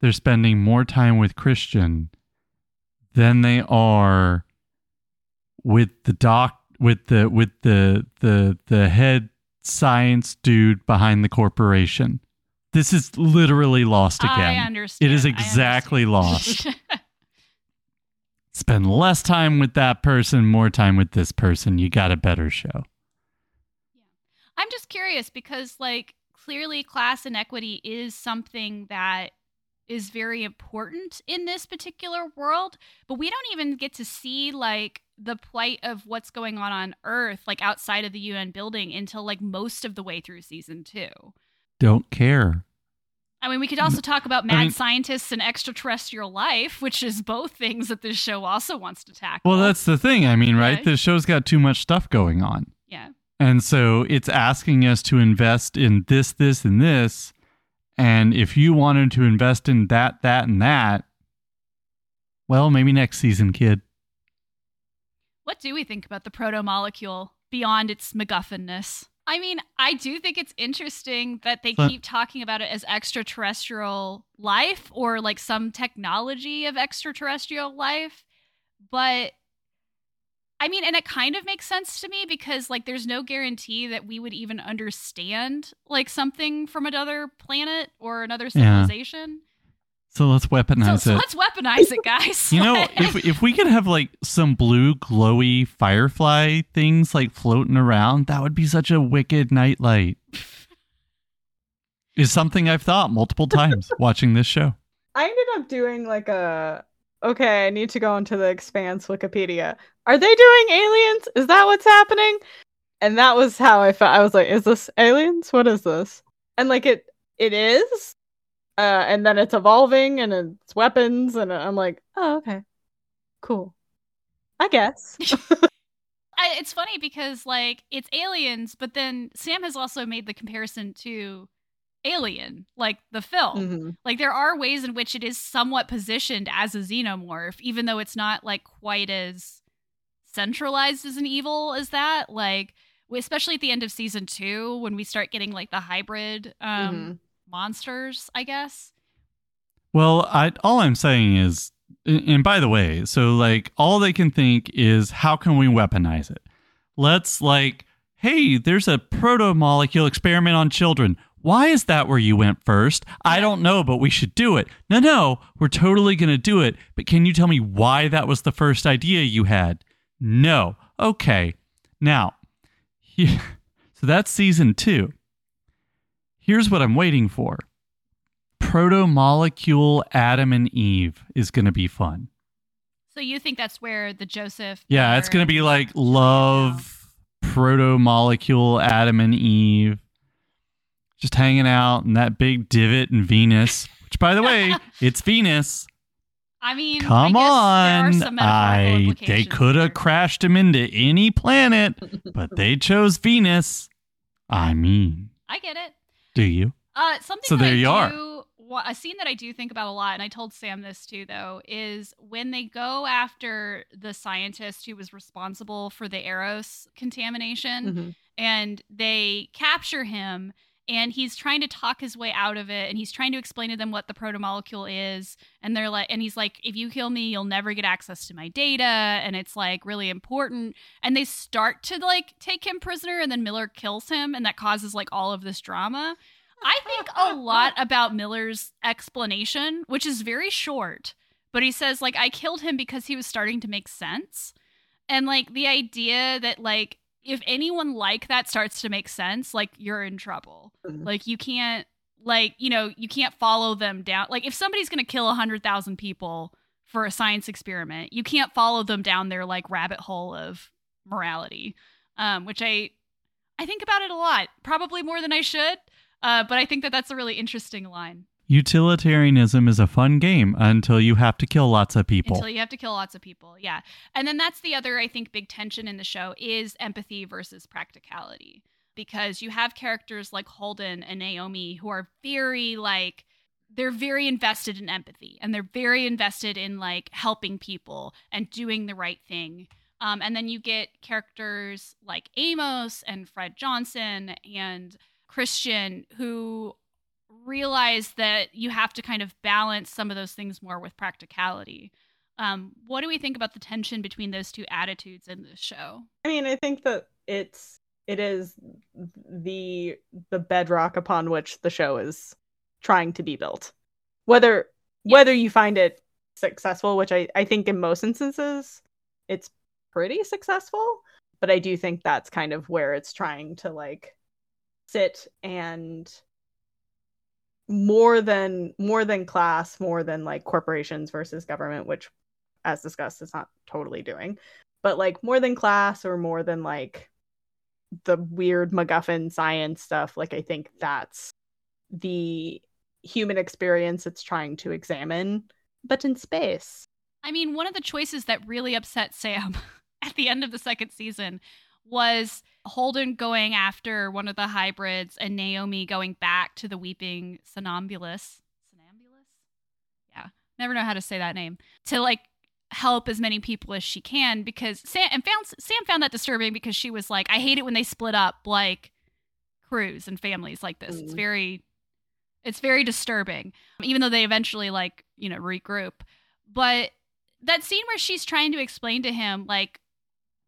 they're spending more time with Chrisjen than they are with the doc with the with the the the head science dude behind the corporation? This is literally lost again. I understand. It is exactly lost. Spend less time with that person, more time with this person. You got a better show. I'm just curious because, like, clearly class inequity is something that is very important in this particular world, but we don't even get to see, like, the plight of what's going on on Earth, like, outside of the UN building until, like, most of the way through season two. Don't care. I mean, we could mm-hmm. also talk about mad mean- scientists and extraterrestrial life, which is both things that this show also wants to tackle. Well, that's the thing. I mean, right? Yeah. The show's got too much stuff going on. yeah. And so it's asking us to invest in this, this, and this. And if you wanted to invest in that, that, and that, well, maybe next season, kid. What do we think about the proto molecule beyond its MacGuffinness? I mean, I do think it's interesting that they keep talking about it as extraterrestrial life or like some technology of extraterrestrial life. But I mean, and it kind of makes sense to me because like there's no guarantee that we would even understand like something from another planet or another Yeah. Civilization. So let's So, weaponize so it. let's weaponize it, guys. You know, if if we could have like some blue glowy firefly things like floating around, that would be such a wicked nightlight. Is something I've thought multiple times watching this show. I ended up doing like a okay, I need to go into the expanse Wikipedia. Are they doing aliens? Is that what's happening? And that was how I felt. I was like, is this aliens? What is this? And like it it is. Uh and then it's evolving and it's weapons and I'm like, "Oh, okay. Cool. I guess." I, it's funny because like it's aliens, but then Sam has also made the comparison to Alien, like the film. Mhm. Like there are ways in which it is somewhat positioned as a xenomorph, even though it's not like quite as centralized as an evil as that. Like especially at the end of season two, when we start getting like the hybrid um, Mhm. Monsters, I guess. Well, I all I'm saying is, and by the way, so like all they can think is how can we weaponize it? Let's like, hey, there's a proto molecule experiment on children. Why is that where you went first? I don't know, but we should do it. No, no, we're totally going to do it. But can you tell me why that was the first idea you had? No. Okay. Now, he- so that's season two. Here's what I'm waiting for proto molecule Adam and Eve is going to be fun. So you think that's where the Joseph? Yeah, it's going to be like love, proto molecule Adam and Eve, just hanging out in that big divot in Venus, which, by the way, it's Venus. I mean, Come I on. There are some I they could have crashed him into any planet, but they chose Venus. I mean, I get it. Do you? Uh, something So that there I you are. do, wha- a scene that I do think about a lot, and I told Sam this too, though, is when they go after the scientist who was responsible for the Eros contamination, Mhm. and they capture him, and he's trying to talk his way out of it and he's trying to explain to them what the protomolecule is and they're like and he's like if you kill me you'll never get access to my data and it's like really important and they start to like take him prisoner and then Miller kills him and that causes like all of this drama. I think a lot about Miller's explanation, which is very short, but he says like I killed him because he was starting to make sense. And like the idea that like if anyone like that starts to make sense, like you're in trouble. Mhm. Like you can't like, you know, you can't follow them down. Like if somebody's going to kill 100,000 people for a science experiment, you can't follow them down their like rabbit hole of morality. Um which I I think about it a lot, probably more than I should. Uh, but I think that that's a really interesting line. Utilitarianism is a fun game until you have to kill lots of people. Until you have to kill lots of people. Yeah. And then that's the other, I think, big tension in the show is empathy versus practicality. Because you have characters like Holden and Naomi who are very like, they're very invested in empathy and they're very invested in like helping people and doing the right thing. Um, and then you get characters like Amos and Fred Johnson and Chrisjen who realize that you have to kind of balance some of those things more with practicality. Um, what do we think about the tension between those two attitudes in this show? I mean, I think that it's it is the the bedrock upon which the show is trying to be built. Whether whether you find it successful, which I, I think in most instances it's pretty successful, but I do think that's kind of where it's trying to like sit and more than more than class, more than like corporations versus government, which as discussed is not totally doing but like more than class or more than like the weird MacGuffin science stuff, like I think that's the human experience it's trying to examine, but in space. I mean, one of the choices that really upset Sam at the end of the second season was Holden going after one of the hybrids and Naomi going back to the weeping somnambulist. Somnambulist? Yeah. Never know how to say that name. To like help as many people as she can because Sam and found Sam found that disturbing because she was like, I hate it when they split up like crews and families like this. It's Mm. very it's very disturbing. Even though they eventually like, you know, regroup. But that scene where she's trying to explain to him like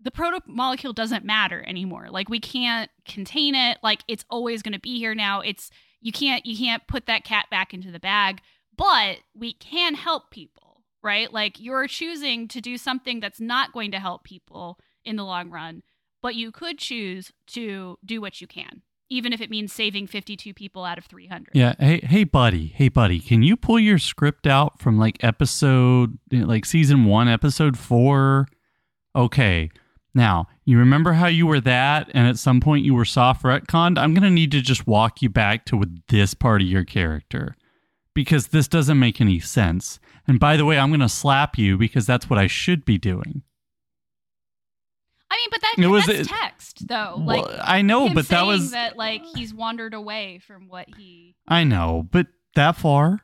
the proto molecule doesn't matter anymore. Like we can't contain it. Like it's always going to be here now. It's you can't you can't put that cat back into the bag, but we can help people, right? Like you're choosing to do something that's not going to help people in the long run, but you could choose to do what you can, even if it means saving 52 people out of 300. Yeah. Hey, hey, buddy. Hey, buddy. Can you pull your script out from like episode, like season one, episode four? Okay. Now, you remember how you were that, and at some point you were soft retconned? I'm going to need to just walk you back to with this part of your character because this doesn't make any sense. And by the way, I'm going to slap you because that's what I should be doing. I mean, but that It was- that's text though. Like I know, but that was. that like he's wandered away from what he. I know, but that far?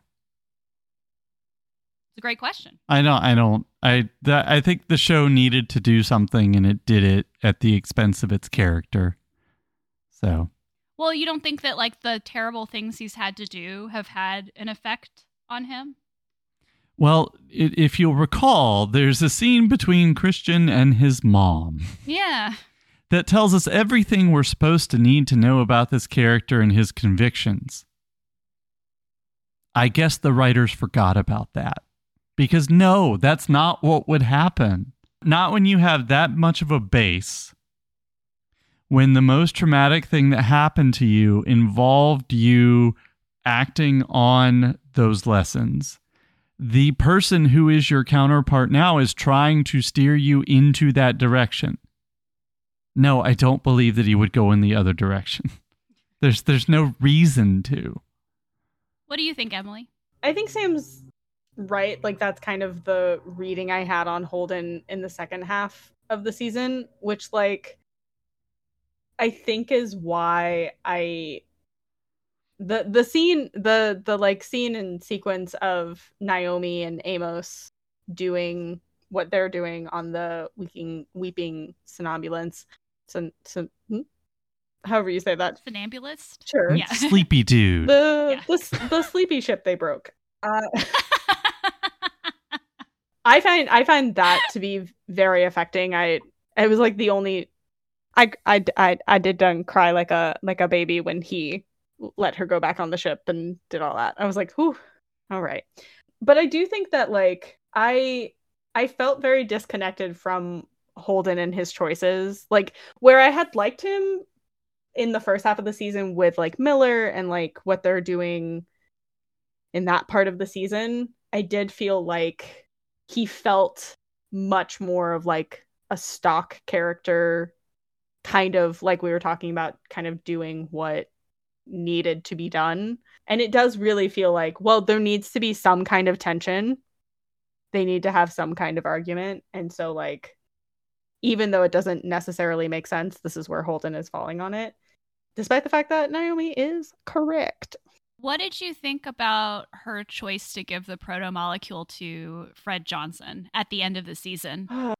It's a great question. I don't. I don't. I. That, I think the show needed to do something, and it did it at the expense of its character. So Well, you don't think that like the terrible things he's had to do have had an effect on him? Well, i if you'll recall, there's a scene between Christian and his mom Yeah. that tells us everything we're supposed to need to know about this character and his convictions. I guess the writers forgot about that. Because no, that's not what would happen. Not when you have that much of a base. When the most traumatic thing that happened to you involved you acting on those lessons the person who is your counterpart now is trying to steer you into that direction. No, I don't believe that he would go in the other direction. There's there's no reason to. What do you think, Emily? I think Sam's right. Like that's kind of the reading I had on Holden in the second half of the season, which like I think is why I the the scene the the like scene and sequence of Naomi and Amos doing what they're doing on the weeping weeping somnambulance. So, so, hmm? however you say that. Funambulist. Sure. Yeah. Sleepy dude. The Yeah. the the sleepy ship they broke. Uh, I find I find that to be very affecting. I it was like the only I I I, I did done cry like a like a baby when he let her go back on the ship and did all that. I was like, "Whew, all right." But I do think that like I I felt very disconnected from Holden and his choices. Like where I had liked him in the first half of the season with like Miller and like what they're doing in that part of the season, I did feel like he felt much more of like a stock character, kind of like we were talking about, kind of doing what needed to be done. And it does really feel like, well, there needs to be some kind of tension. They need to have some kind of argument. And so, like, even though it doesn't necessarily make sense, this is where Holden is falling on it, despite the fact that Naomi is correct. What did you think about her choice to give the proto molecule to Fred Johnson at the end of the season?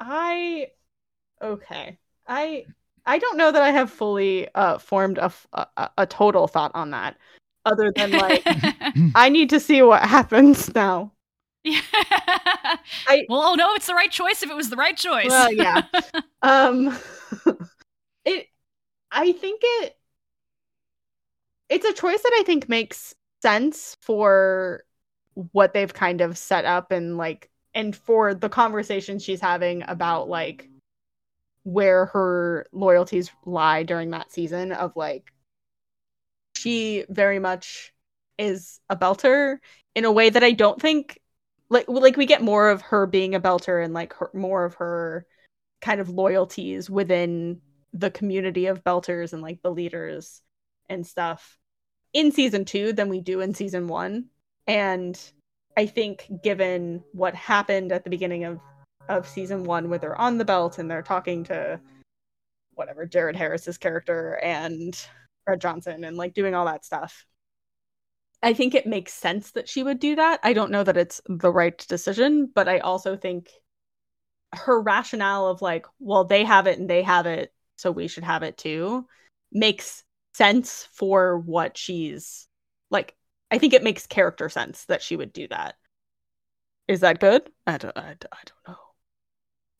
I okay. I I don't know that I have fully uh formed a a total thought on that other than like I need to see what happens now. Yeah. I, well, oh no, it's the right choice if it was the right choice. Well, yeah. um it I think it it's a choice that I think makes sense for what they've kind of set up and like and for the conversation she's having about like where her loyalties lie during that season of like she very much is a belter in a way that I don't think like like we get more of her being a belter and like her, more of her kind of loyalties within the community of belters and like the leaders and stuff in season 2 than we do in season 1 and I think given what happened at the beginning of of season 1 where they're on the belt and they're talking to whatever Jared Harris's character and Fred Johnson and like doing all that stuff I think it makes sense that she would do that. I don't know that it's the right decision, but I also think her rationale of like, well, they have it and they have it, so we should have it too, makes sense for what she's like. I think it makes character sense that she would do that. Is that good? I don't. I, I don't know.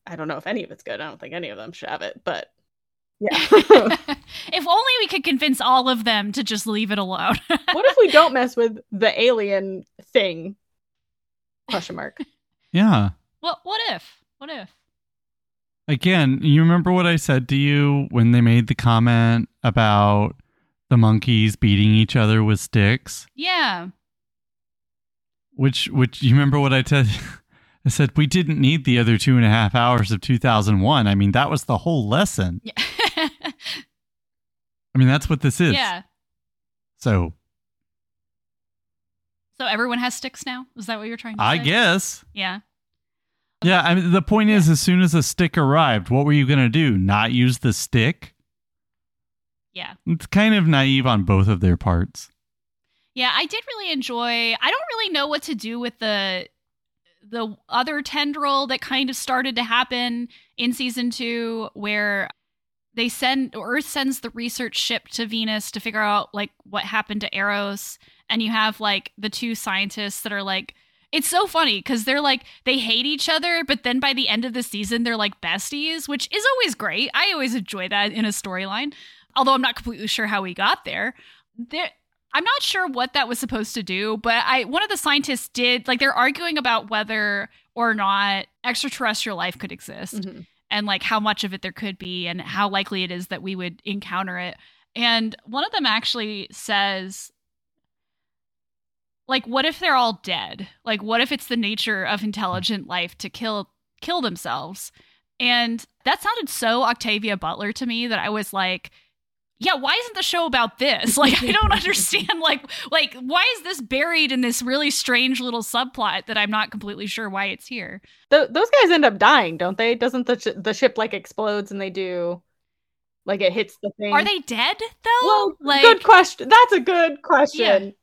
I don't know if any of it's good. I don't think any of them should have it, but yeah. if only we could convince all of them to just leave it alone. what if we don't mess with the alien thing? Question mark. Yeah. What what if? What if? Again, you remember what I said to you when they made the comment about the monkeys beating each other with sticks? Yeah. Which, which you remember what I said? I said we didn't need the other two and a half hours of 2001. I mean, that was the whole lesson. Yeah. I mean, that's what this is. yeah. So So everyone has sticks now? Is that what you're trying to I say? guess. Yeah. Yeah. I mean, the point is, as soon as a stick arrived, what were you going to do? Not use the stick? Yeah. It's kind of naive on both of their parts. Yeah, I did really enjoy. I don't really know what to do with the the other tendril that kind of started to happen in season 2 where they send or Earth sends the research ship to Venus to figure out like what happened to Eros and you have like the two scientists that are like it's so funny cuz they're like they hate each other but then by the end of the season they're like besties, which is always great. I always enjoy that in a storyline. Although I'm not completely sure how we got there. There I'm not sure what that was supposed to do, but I one of the scientists did like they're arguing about whether or not extraterrestrial life could exist Mhm. and like how much of it there could be and how likely it is that we would encounter it. And one of them actually says like what if they're all dead? Like what if it's the nature of intelligent life to kill kill themselves? And that sounded so Octavia Butler to me that I was like yeah, why isn't the show about this? Like I don't understand like like why is this buried in this really strange little subplot that I'm not completely sure why it's here. Th- those guys end up dying, don't they? Doesn't the sh- the ship like explodes and they do like it hits the thing? Are they dead though? Well, like good question. That's a good question.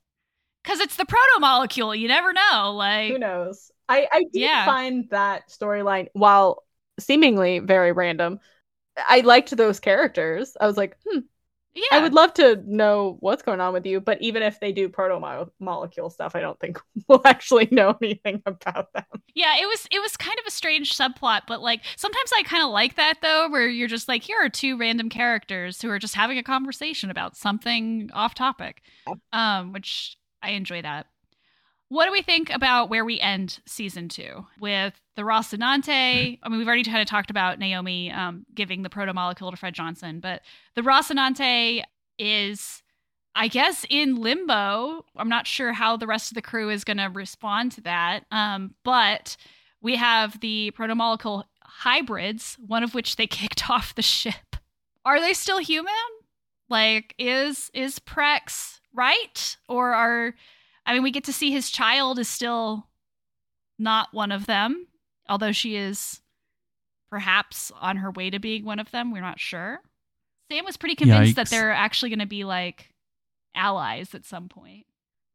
Because it's the proto molecule. You never know. Like, Who knows? I I do Yeah. find that storyline while seemingly very random, I liked those characters. I was like, hmm, Yeah. I would love to know what's going on with you, but even if they do proto molecule stuff, I don't think we'll actually know anything about them. Yeah, it was it was kind of a strange subplot, but like sometimes I kind of like that though, where you're just like, here are two random characters who are just having a conversation about something off topic, um, which I enjoy that. What do we think about where we end season two with the Rocinante? I mean, we've already kind of talked about Naomi um, giving the proto molecule to Fred Johnson, but the Rocinante is, I guess, in limbo. I'm not sure how the rest of the crew is going to respond to that. Um, but we have the proto molecule hybrids, one of which they kicked off the ship. Are they still human? Like, is is Prax right, or are I mean, we get to see his child is still not one of them, although she is perhaps on her way to being one of them. We're not sure. Sam was pretty convinced that they're actually going to be like allies at some point.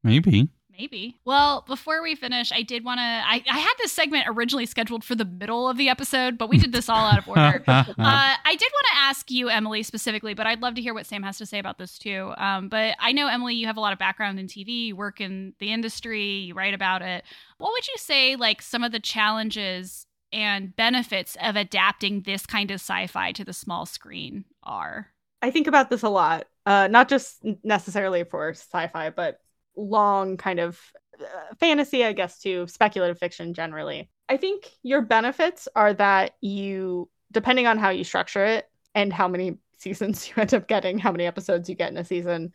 Maybe. Maybe. Well, before we finish, I did want to. I, I had this segment originally scheduled for the middle of the episode, but we did this all out of order. Uh, I did want to ask you, Emily, specifically, but I'd love to hear what Sam has to say about this too. Um, but I know, Emily, you have a lot of background in TV, you work in the industry, you write about it. What would you say, like, some of the challenges and benefits of adapting this kind of sci fi to the small screen are? I think about this a lot, uh, not just necessarily for sci-fi, but long kind of uh, fantasy, I guess, to speculative fiction generally. I think your benefits are that you, depending on how you structure it and how many seasons you end up getting, how many episodes you get in a season,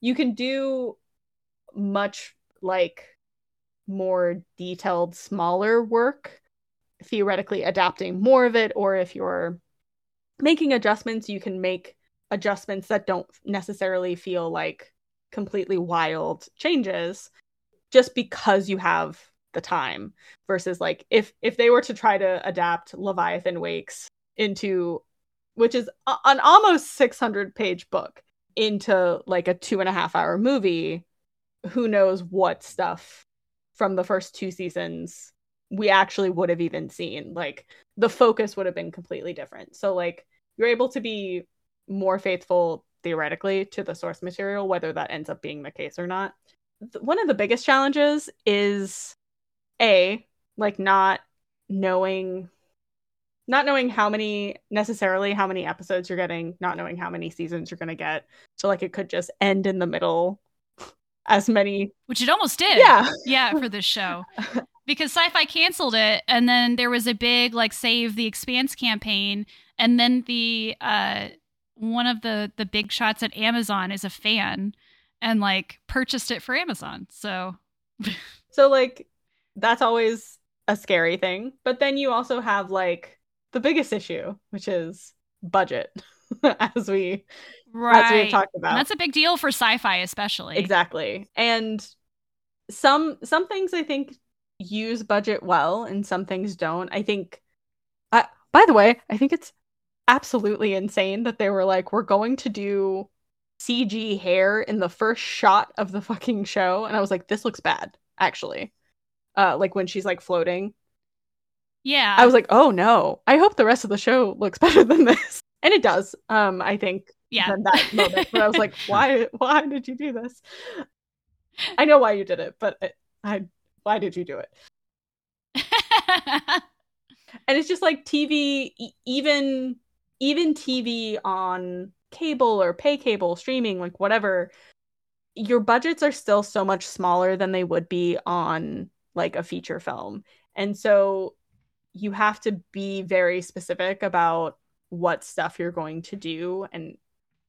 you can do much like more detailed, smaller work, theoretically adapting more of it, or if you're making adjustments, you can make adjustments that don't necessarily feel like completely wild changes just because you have the time versus like if if they were to try to adapt leviathan wakes into which is a- an almost 600 page book into like a two and a half hour movie who knows what stuff from the first two seasons we actually would have even seen. Like the focus would have been completely different. So like you're able to be more faithful theoretically to the source material, whether that ends up being the case or not. One of the biggest challenges is a like not knowing not knowing how many necessarily how many episodes you're getting, not knowing how many seasons you're going to get. So like it could just end in the middle as many Which it almost did. yeah yeah for this show because Syfy canceled it and then there was a big like save the expanse campaign and then the uh one of the the big shots at amazon is a fan and like purchased it for amazon so So like that's always a scary thing. But then you also have like the biggest issue, which is budget, as we as we right talked about. And that's a big deal for sci-fi especially exactly. And some some things I think use budget well and some things don't. I think uh, by the way, I think it's absolutely insane that they were like we're going to do CG hair in the first shot of the fucking show and I was like this looks bad actually. Uh like when she's like floating yeah I was like, oh no, I hope the rest of the show looks better than this. And it does. Um, I think yeah than that moment. But I was like, why why did you do this? I know why you did it, but I, I why did you do it? And it's just like TV, e- even even TV on cable or pay cable, streaming, like whatever. Your budgets are still so much smaller than they would be on like a feature film, and so you have to be very specific about what stuff you're going to do and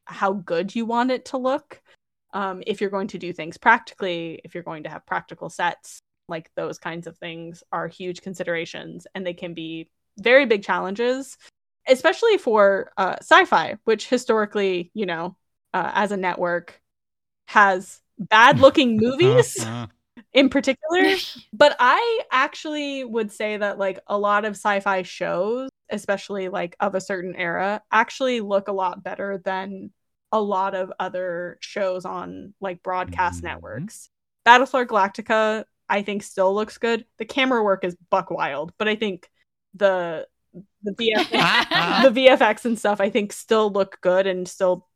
how good you want it to look. Um, if you're going to do things practically, if you're going to have practical sets, like those kinds of things are huge considerations and they can be very big challenges, especially for uh, Syfy, which historically, you know, uh, as a network has bad looking movies in particular. But I actually would say that like a lot of Syfy shows, especially like of a certain era, actually look a lot better than a lot of other shows on like broadcast Mhm. networks. Battlestar Galactica, I think still looks good. The camera work is buck wild, but I think the the VFX, the VFX and stuff I think still look good and still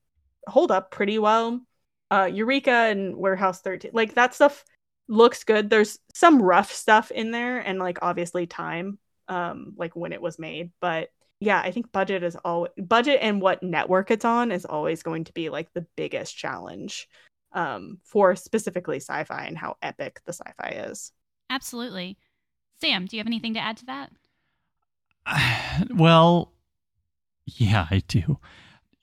hold up pretty well. Uh, Eureka and Warehouse 13, like that stuff looks good. There's some rough stuff in there and like obviously time, um, like when it was made, but yeah, I think budget is all budget and what network it's on is always going to be like the biggest challenge um, for specifically sci-fi and how epic the sci-fi is. Absolutely. Sam, do you have anything to add to that? well, yeah, I do.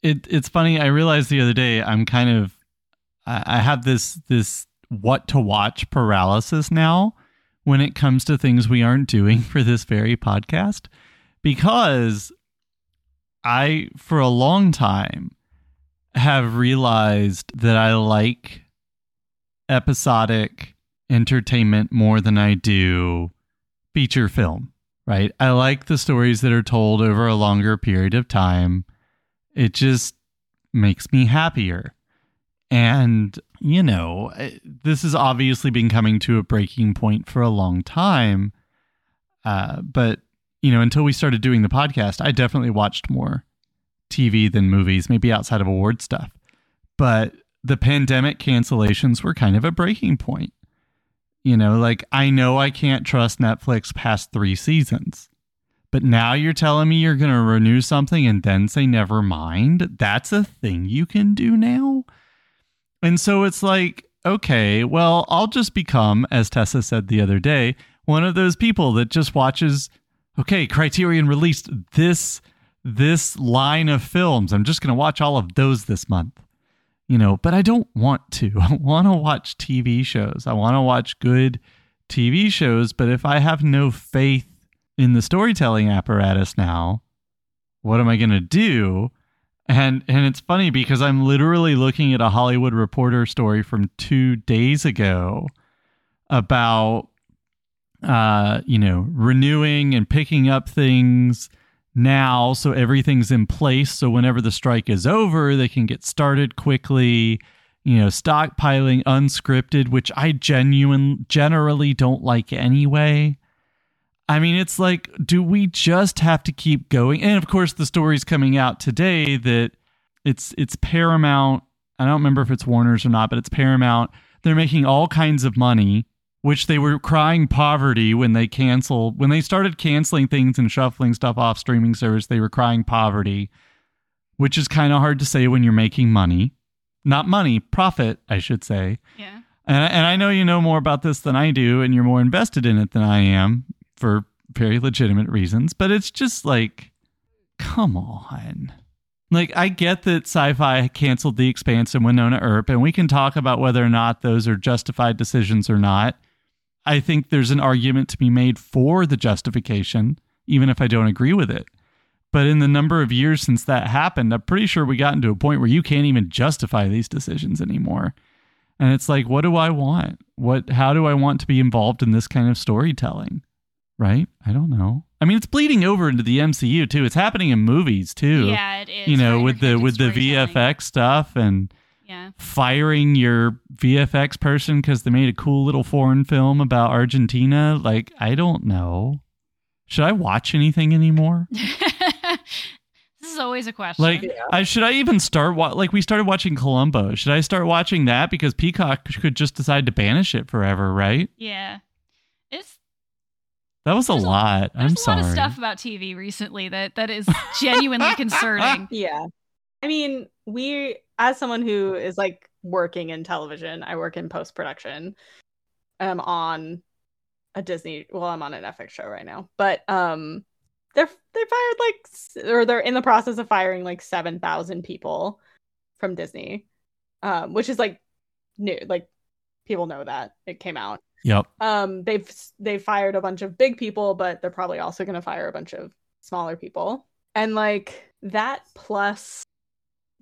It it's funny. I realized the other day I'm kind of I, I have this this what to watch paralysis now when it comes to things we aren't doing for this very podcast because I for a long time have realized that I like episodic entertainment more than I do feature film, right? I like the stories that are told over a longer period of time. It just makes me happier. And, you know, this has obviously been coming to a breaking point for a long time. Uh, but, you know, until we started doing the podcast, I definitely watched more TV than movies, maybe outside of award stuff. But the pandemic cancellations were kind of a breaking point. You know, like I know I can't trust Netflix past three seasons, but now you're telling me you're going to renew something and then say never mind. That's a thing you can do now. And so it's like, okay, well, I'll just become, as Tessa said the other day, one of those people that just watches, okay, Criterion released this this line of films. I'm just going to watch all of those this month. You know, but I don't want to. I want to watch TV shows. I want to watch good TV shows, but if I have no faith in the storytelling apparatus now, what am I going to do? And and it's funny because I'm literally looking at a Hollywood Reporter story from 2 days ago about uh, you know, renewing and picking up things now so everything's in place so whenever the strike is over they can get started quickly you know stockpiling unscripted which i genuine generally don't like anyway. I mean it's like do we just have to keep going? And of course the story's coming out today that it's it's paramount. I don't remember if it's warner's or not but it's paramount. They're making all kinds of money which they were crying poverty when they canceled when they started canceling things and shuffling stuff off streaming service they were crying poverty which is kind of hard to say when you're making money. Not money profit i should say. Yeah. And, and i know you know more about this than i do and you're more invested in it than i am for very legitimate reasons but it's just like come on. Like I get that Syfy canceled The Expanse and Wynonna Earp, and we can talk about whether or not those are justified decisions or not. I think there's an argument to be made for the justification, even if I don't agree with it. But in the number of years since that happened, I'm pretty sure we got into a point where you can't even justify these decisions anymore. And it's like, what do I want? What how do I want to be involved in this kind of storytelling? Right? I don't know. I mean, it's bleeding over into the MCU too. It's happening in movies too. Yeah, it is. You know, with the with the VFX stuff and yeah. firing your VFX person because they made a cool little foreign film about Argentina. Like, I don't know. Should I watch anything anymore? this is always a question. Like, yeah. I should I even start? Wa- like, we started watching Columbo. Should I start watching that because Peacock could just decide to banish it forever, right? Yeah, it's that was a lot. I'm a sorry. There's a lot of stuff about TV recently that that is genuinely concerning. Yeah, I mean, we as someone who is like working in television, I work in post production. I'm on a Disney. Well, I'm on an FX show right now, but um, they're they fired like or they're in the process of firing like seven thousand people from Disney, um, which is like new. Like people know that it came out. Yep. Um, they've they've fired a bunch of big people, but they're probably also going to fire a bunch of smaller people. And like that plus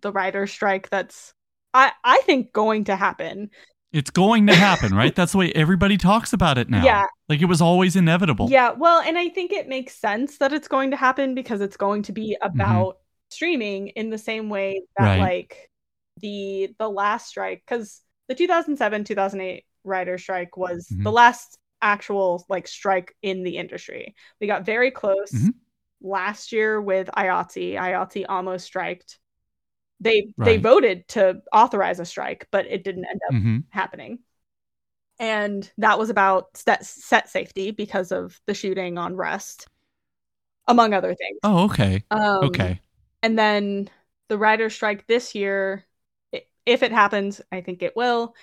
the writer strike that's I I think going to happen. It's going to happen, right? That's the way everybody talks about it now. Yeah. Like it was always inevitable. Yeah, well, and I think it makes sense that it's going to happen because it's going to be mm-hmm. about mm-hmm. streaming in the same way that right. like the the last strike cuz the 2007-2008 writer strike was mm-hmm. the last actual like strike in the industry. We got very close. Mm-hmm last year with IATSE. IATSE almost striked. They they voted to authorize a strike, but it didn't end up hmm happening. And that was about set, set safety because of the shooting on Rust, among other things. Oh, okay. Um, Okay. And then the writer's strike this year, if it happens, I think it will,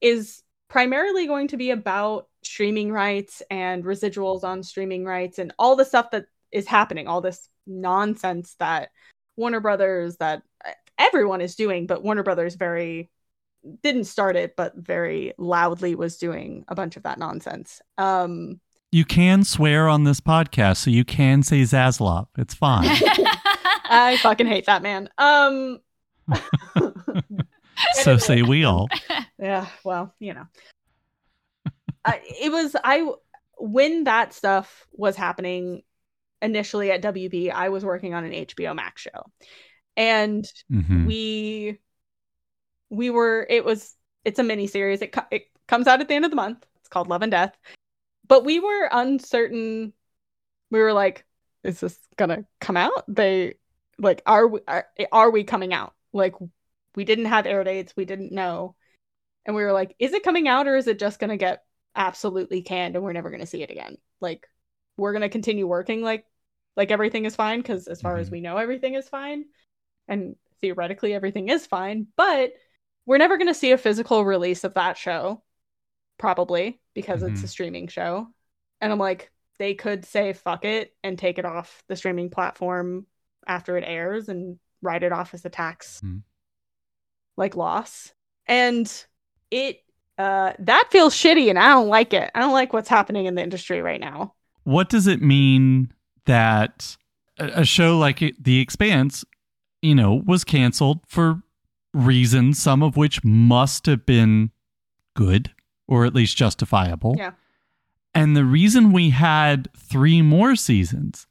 is primarily going to be about streaming rights and residuals on streaming rights and all the stuff that is happening, all this nonsense that Warner Brothers, that everyone is doing, but Warner Brothers very didn't start it, but very loudly was doing a bunch of that nonsense. Um, You can swear on this podcast, so you can say Zaslav. It's fine. I fucking hate that man. Um, so say we all. Yeah, well, you know. I, it was I when that stuff was happening initially at WB, I was working on an HBO Max show. And Mhm. we we were it was it's a mini series. It co- it comes out at the end of the month. It's called Love and Death. But we were uncertain. We were like is this to come out? They like are we are, are we coming out? Like we didn't have air dates, we didn't know. And we were like is it coming out or is it just to get absolutely canned and we're never to see it again? Like we're to continue working like like everything is fine because as far as Mhm. we know everything is fine and theoretically everything is fine but we're never going to see a physical release of that show probably because it's a Mhm. streaming show and i'm like they could say fuck it and take it off the streaming platform after it airs and write it off as a tax Mhm. like loss and it uh that feels shitty and i don't like it i don't like what's happening in the industry right now What does it mean that a show like The Expanse, you know, was canceled for reasons, some of which must have been good or at least justifiable? Yeah. And the reason we had three more seasons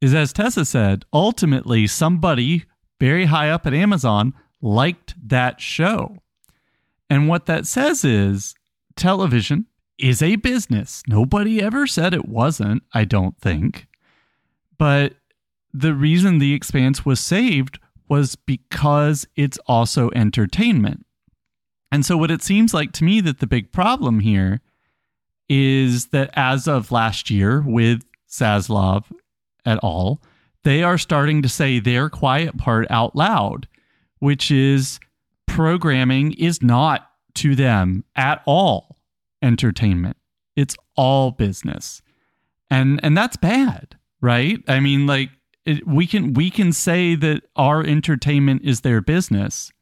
is, as Tessa said, ultimately somebody very high up at Amazon liked that show. And what that says is television is a business. Nobody ever said it wasn't, I don't think. But the reason The Expanse was saved was because it's also entertainment. And so, what it seems like to me that the big problem here is that as of last year with Zaslav et al., they are starting to say their quiet part out loud, which is programming is not to them at all entertainment. It's all business. And and that's bad, right? I mean like it, we can we can say that our entertainment is their business,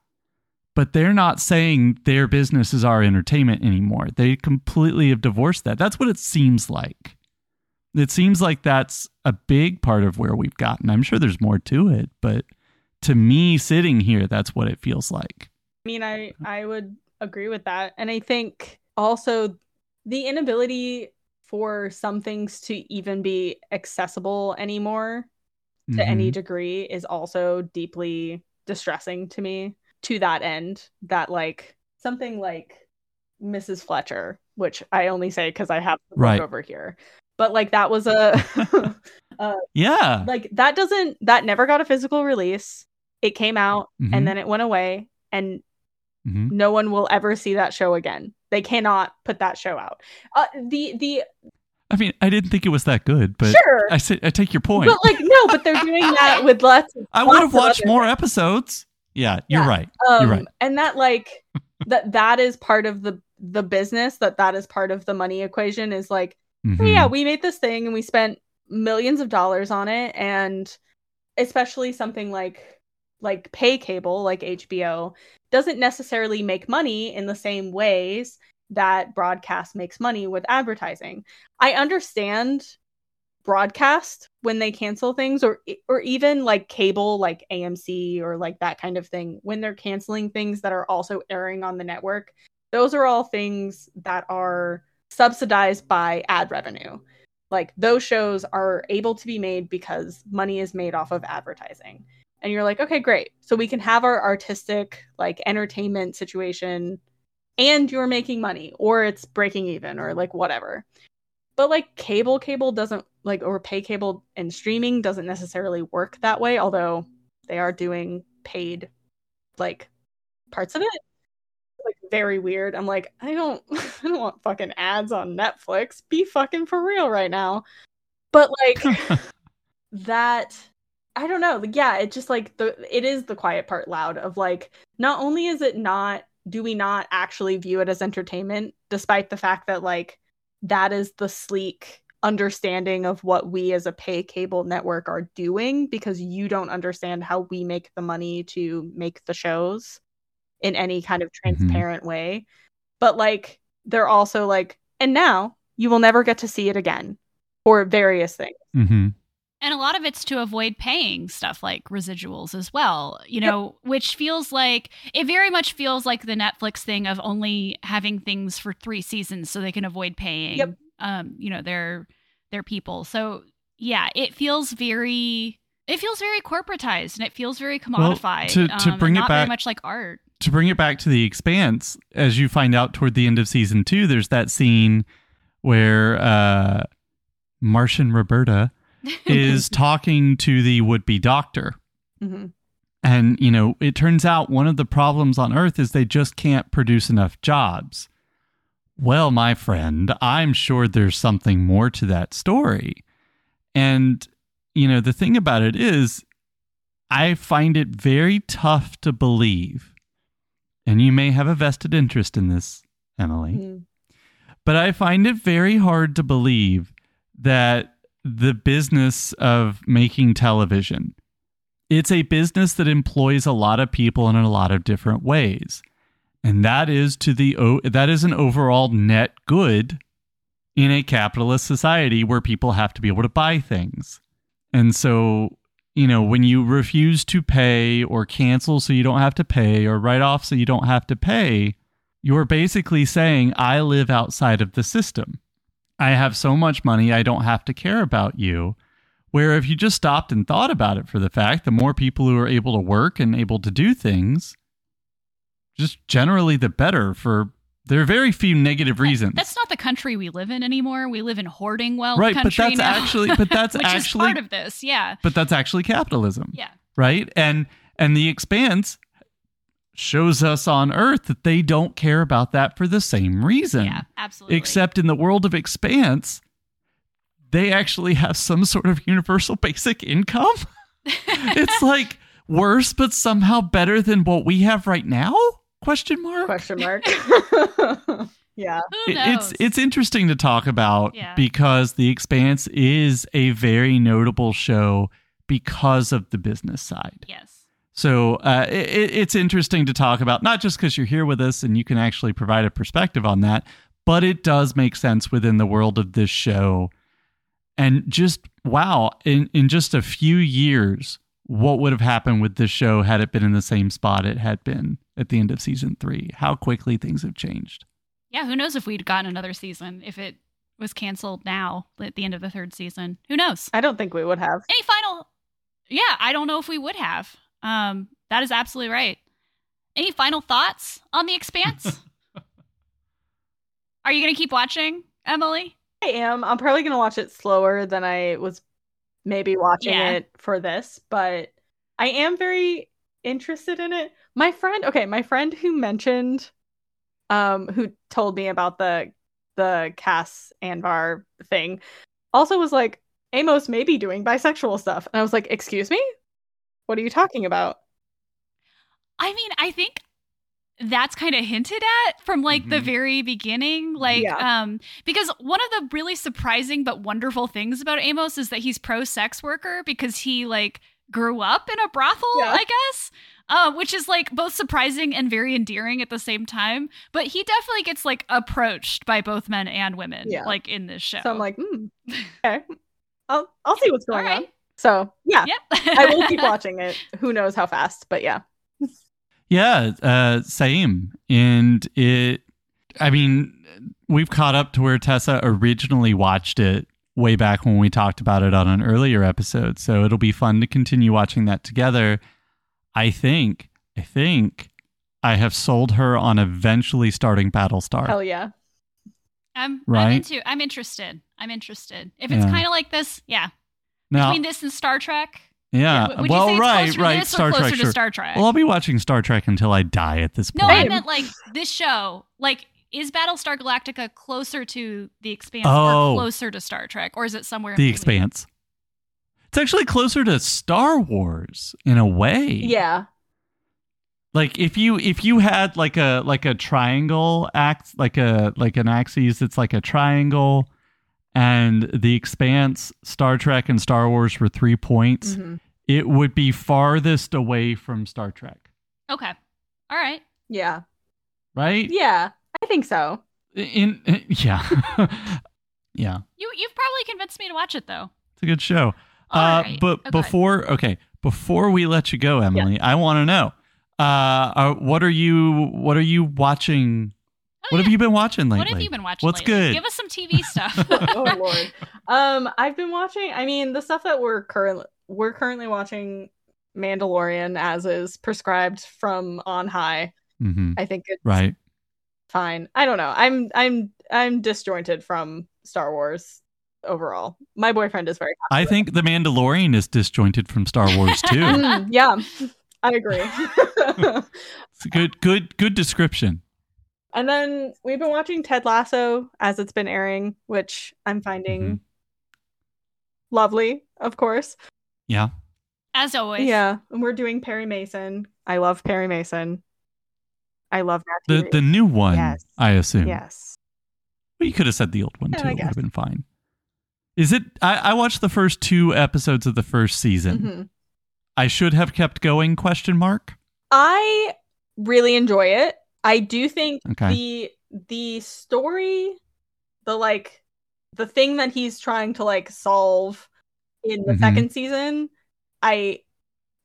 but they're not saying their business is our entertainment anymore. They completely have divorced that. That's what it seems like. It seems like that's a big part of where we've gotten. I'm sure there's more to it, but to me sitting here that's what it feels like. I mean, I I would agree with that, and I think also the inability for some things to even be accessible anymore to any Mhm. degree is also deeply distressing to me. To that end, that like something like Mrs. Fletcher, which I only say because I have the Right. over here, but like that was a Yeah. like that doesn't that never got a physical release. It came out Mhm. and then it went away, and Mhm. no one will ever see that show again. They cannot put that show out. Uh, the the I mean, I didn't think it was that good, but sure, I say, I take your point. but like no, but they're doing that with lots. Of, I would have watched more episodes. Yeah, you're Yeah. right. um, You're right. and that like that that is part of the the business. That that is part of the money equation. Is like oh, Mhm. yeah, we made this thing and we spent millions of dollars on it, and especially something like like pay cable, like HBO, doesn't necessarily make money in the same ways that broadcast makes money with advertising. I understand broadcast when they cancel things or or even like cable like AMC or like that kind of thing when they're canceling things that are also airing on the network. Those are all things that are subsidized by ad revenue. Like those shows are able to be made because money is made off of advertising. And you're like, okay, great. So we can have our artistic, like entertainment situation and you're making money or it's breaking even or like whatever. but like cable cable doesn't like or pay cable and streaming doesn't necessarily work that way although they are doing paid like parts of it. Like very weird. I'm like i don't i don't want fucking ads on netflix. Be fucking for real right now. But like that i don't know. Like, yeah it just like the it is the quiet part loud of like not only is it not do we not actually view it as entertainment despite the fact that like that is the sleek understanding of what we as a pay cable network are doing because you don't understand how we make the money to make the shows in any kind of transparent mm-hmm. way but like they're also like and now you will never get to see it again for various things mm-hmm. And a lot of it's to avoid paying stuff like residuals as well, you know, yep. which feels like it very much feels like the Netflix thing of only having things for three seasons so they can avoid paying, yep. um, you know, their their people. So yeah, it feels very it feels very corporatized and it feels very commodified. Well, to, to um, bring it back, very much like art. To bring it back to the expanse, as you find out toward the end of season two, there's that scene where uh, Martian Roberta is talking to the would be doctor. Mm-hmm. And, you know, it turns out one of the problems on Earth is they just can't produce enough jobs. Well, my friend, I'm sure there's something more to that story. And, you know, the thing about it is, I find it very tough to believe, and you may have a vested interest in this, Emily, mm. but I find it very hard to believe that the business of making television. It's a business that employs a lot of people in a lot of different ways. And that is to the that is an overall net good in a capitalist society where people have to be able to buy things. And so, you know, when you refuse to pay or cancel so you don't have to pay or write off so you don't have to pay, you're basically saying I live outside of the system. I have so much money, I don't have to care about you. Where if you just stopped and thought about it for the fact, the more people who are able to work and able to do things, just generally the better for there are very few negative reasons. That's not the country we live in anymore. We live in hoarding wealth right, country but that's now. actually but that's Which actually is part of this, yeah. But that's actually capitalism. Yeah. Right? And and the expanse shows us on earth that they don't care about that for the same reason. Yeah, absolutely. Except in the world of expanse, they actually have some sort of universal basic income. it's like worse but somehow better than what we have right now? Question mark? Question mark. yeah. It's it's interesting to talk about yeah. because The Expanse is a very notable show because of the business side. Yes. So uh, it, it's interesting to talk about, not just because you're here with us and you can actually provide a perspective on that, but it does make sense within the world of this show. And just wow, in, in just a few years, what would have happened with this show had it been in the same spot it had been at the end of season three? How quickly things have changed. Yeah, who knows if we'd gotten another season if it was canceled now at the end of the third season? Who knows? I don't think we would have. Any final? Yeah, I don't know if we would have. Um, that is absolutely right. Any final thoughts on The Expanse? Are you going to keep watching, Emily? I am. I'm probably going to watch it slower than I was maybe watching yeah. it for this, but I am very interested in it. My friend, okay, my friend who mentioned um who told me about the the Cas Anvar thing also was like Amos may be doing bisexual stuff. And I was like, "Excuse me? What are you talking about? I mean, I think that's kind of hinted at from like mm-hmm. the very beginning like yeah. um because one of the really surprising but wonderful things about Amos is that he's pro sex worker because he like grew up in a brothel yeah. I guess uh, which is like both surprising and very endearing at the same time but he definitely gets like approached by both men and women yeah. like in this show so I'm like mm, okay I'll I'll see what's going on so yeah, yep. I will keep watching it. Who knows how fast, but yeah. Yeah, uh, same. And it, I mean, we've caught up to where Tessa originally watched it way back when we talked about it on an earlier episode. So it'll be fun to continue watching that together. I think, I think I have sold her on eventually starting Battlestar. Hell yeah. I'm, I'm into. I'm interested. I'm interested. If it's Yeah. kind of like this, yeah. Now, Between this and Star Trek. yeah. Would well, you say it's right, to right. this or Star closer Trek. to Sure. Star Trek? Well, I'll be watching Star Trek until I die at this point. no. I meant like this show. Like, is Battlestar Galactica closer to The Expanse Oh. or closer to Star Trek, or is it somewhere? in the between? Expanse. It's actually closer to Star Wars in a way. Yeah. Like if you if you had like a like a triangle act like a like an axis that's like a triangle and the expanse Star Trek and Star Wars were 3 points, Mhm. it would be farthest away from Star Trek. Okay. All right. Yeah. Right? Yeah. I think so. In, in- yeah. yeah. You you've probably convinced me to watch it though. It's a good show. All uh, right. But Oh, before, okay, before we let you go, Emily, I want to know, uh, uh, what are you, what are you watching? Oh, what yeah. have you been watching lately? What have you been watching? What's lately? good? Give us some TV stuff. oh lord. Um, I've been watching. I mean, the stuff that we're currently we're currently watching Mandalorian as is prescribed from on high. hmm I think it's Right. fine. I don't know. I'm I'm I'm disjointed from Star Wars overall. My boyfriend is very I think The Mandalorian is disjointed from Star Wars too. Mm, yeah, I agree. it's a good, good, good description. And then we've been watching Ted Lasso as it's been airing, which I'm finding Mhm. lovely, of course. Yeah. As always. Yeah, and we're doing Perry Mason. I love Perry Mason. I love that. The series. the new one, Yes. I assume. yes. Well, you could have said the old one too. I It would have been fine. Is it? I, I watched the first two episodes of the first season. Mhm. I should have kept going? Question mark. I really enjoy it. I do think Okay. the the story, the like the thing that he's trying to like solve in the Mhm. second season, I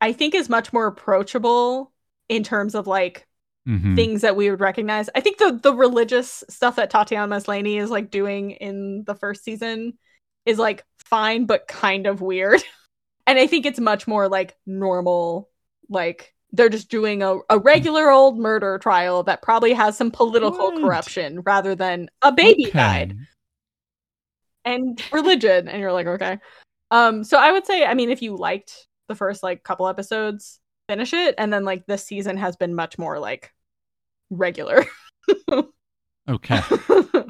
I think is much more approachable in terms of like Mhm. things that we would recognize. I think the the religious stuff that Tatiana Maslany is like doing in the first season is like fine but kind of weird. and I think it's much more like normal like they're just doing a, a regular old murder trial that probably has some political What? corruption rather than a baby Okay. died. And religion. And you're like okay. Um so i would say i mean if you liked the first like couple episodes finish it. And then like this season has been much more like regular. Okay.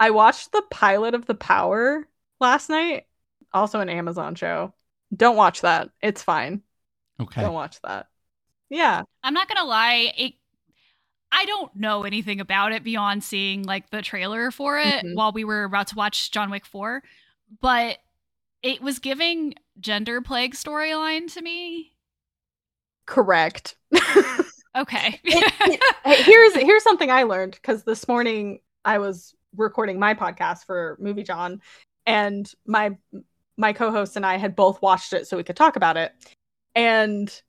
i watched the pilot of the power last night also an amazon show. Don't watch that. It's fine Okay. don't watch that yeah I'm not gonna lie, it I don't know anything about it beyond seeing like the trailer for it Mhm. while we were about to watch John Wick 4, but it was giving gender plague storyline to me. correct Okay. It- Hey, here's here's something I learned because this morning I was recording my podcast for MovieJawn, and my my co-host and I had both watched it so we could talk about it. And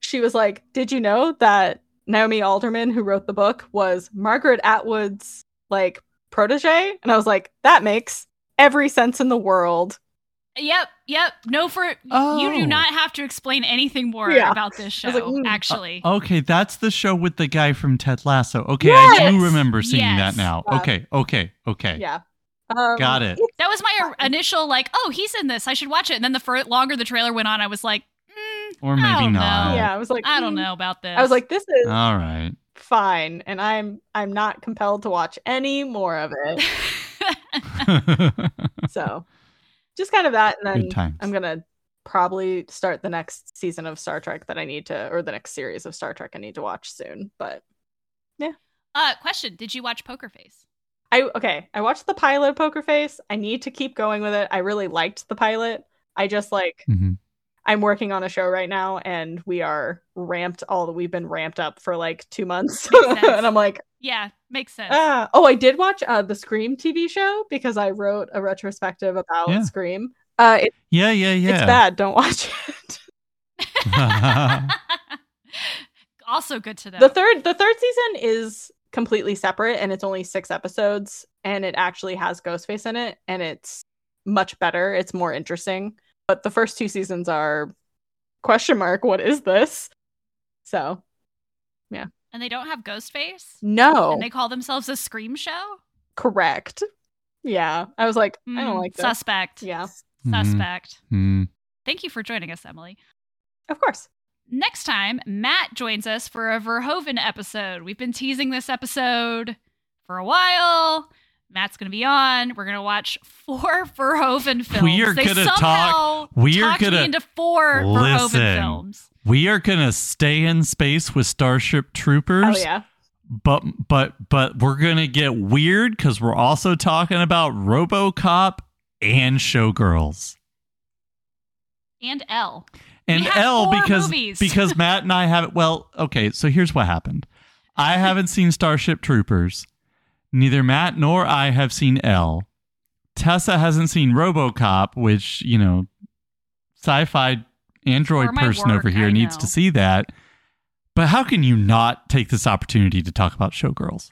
she was like, "Did you know that Naomi Alderman, who wrote the book, was Margaret Atwood's like protege?" And I was like, "That makes every sense in the world." yep, yep. No for you Oh. do not have to explain anything more Yeah. about this show, like, mm. actually. Okay, that's the show with the guy from Ted Lasso. Okay, I do remember seeing Yes. that now. Yeah. Okay, okay, okay. Yeah, um, Got it. that was my initial like, oh, he's in this. I should watch it. And then the fur- longer the trailer went on, I was like, Or I maybe don't not. know. Yeah, I was like, I don't mm. know about this. I was like, "This is All right. fine," and I'm I'm not compelled to watch any more of it. so just kind of that and then i'm gonna probably start the next season of star trek that i need to or the next series of star trek i need to watch soon but yeah. uh, question: Did you watch Poker Face? i okay i watched the pilot of poker face i need to keep going with it i really liked the pilot i just like Mhm. I'm working on a show right now and we are ramped all the we've been ramped up for like two months and i'm like Yeah, makes sense. ah. oh i did watch uh the scream tv show because i wrote a retrospective about Yeah. scream uh it, Yeah, yeah, yeah. it's bad don't watch it also good to know. the third the third season is completely separate and it's only six episodes and it actually has ghostface in it and it's much better it's more interesting but the first two seasons are question mark what is this so yeah And they don't have Ghostface? No. And they call themselves a scream show? Correct. Yeah. I was like, I Mm, don't like this. Suspect. Yeah. Mhm. Suspect. Mm. Thank you for joining us, Emily. Of course. Next time, Matt joins us for a Verhoeven episode. We've been teasing this episode for a while. Matt's going to be on. We're going to watch four Verhoeven films. We are they gonna talk- we are gonna- into four Listen. Verhoeven films. We are gonna stay in space with Starship Troopers. Oh yeah. but but but we're gonna get weird because we're also talking about RoboCop and Showgirls And Elle. and We have Elle four because movies. because Matt and I haven't. Well, okay, so here's what happened. I haven't seen Starship Troopers. Neither Matt nor I have seen Elle. Tessa hasn't seen RoboCop, which you know, sci-fi android person over here I needs know. to see that. But how can you not take this opportunity to talk about Showgirls?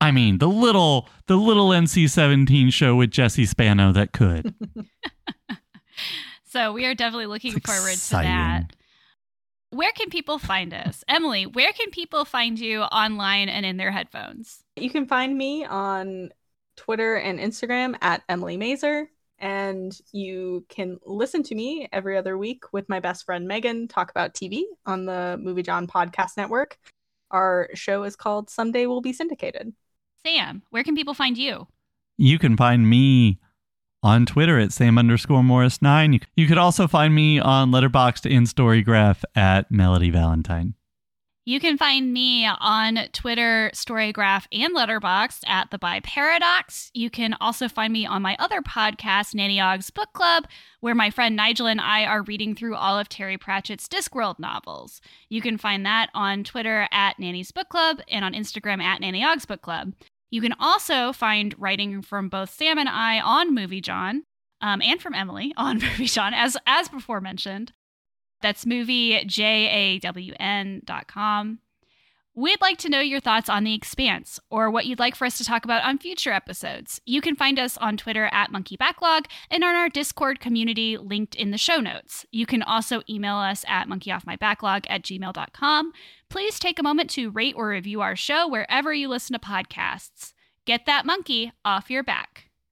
I mean, the little the little NC-17 show with Jesse Spano that could. So we are definitely looking It's forward to that. Where can people find us? Emily, where can people find you online and in their headphones? You can find me on Twitter and Instagram at Emily Mazer. And you can listen to me every other week with my best friend Megan talk about TV on the MovieJawn Podcast Network. Our show is called Someday We'll Be Syndicated. Sam, where can people find you? You can find me on Twitter at Sam underscore Morris nine. You, you could also find me on Letterboxd and Storygraph at Melody Valentine. You can find me on Twitter, Storygraph, and Letterboxd at the By Paradox. You can also find me on my other podcast, Nanny Ogg's Book Club, where my friend Nigel and I are reading through all of Terry Pratchett's Discworld novels. You can find that on Twitter at Nanny's Book Club and on Instagram at Nanny Ogg's Book Club. You can also find writing from both Sam and I on MovieJawn, um, and from Emily on MovieJawn, as as before mentioned. That's movie com. We'd like to know your thoughts on The Expanse or what you'd like for us to talk about on future episodes. You can find us on Twitter at Monkey Backlog and on our Discord community linked in the show notes. You can also email us at monkeyoffmybacklog at gmail.com. Please take a moment to rate or review our show wherever you listen to podcasts. Get that monkey off your back.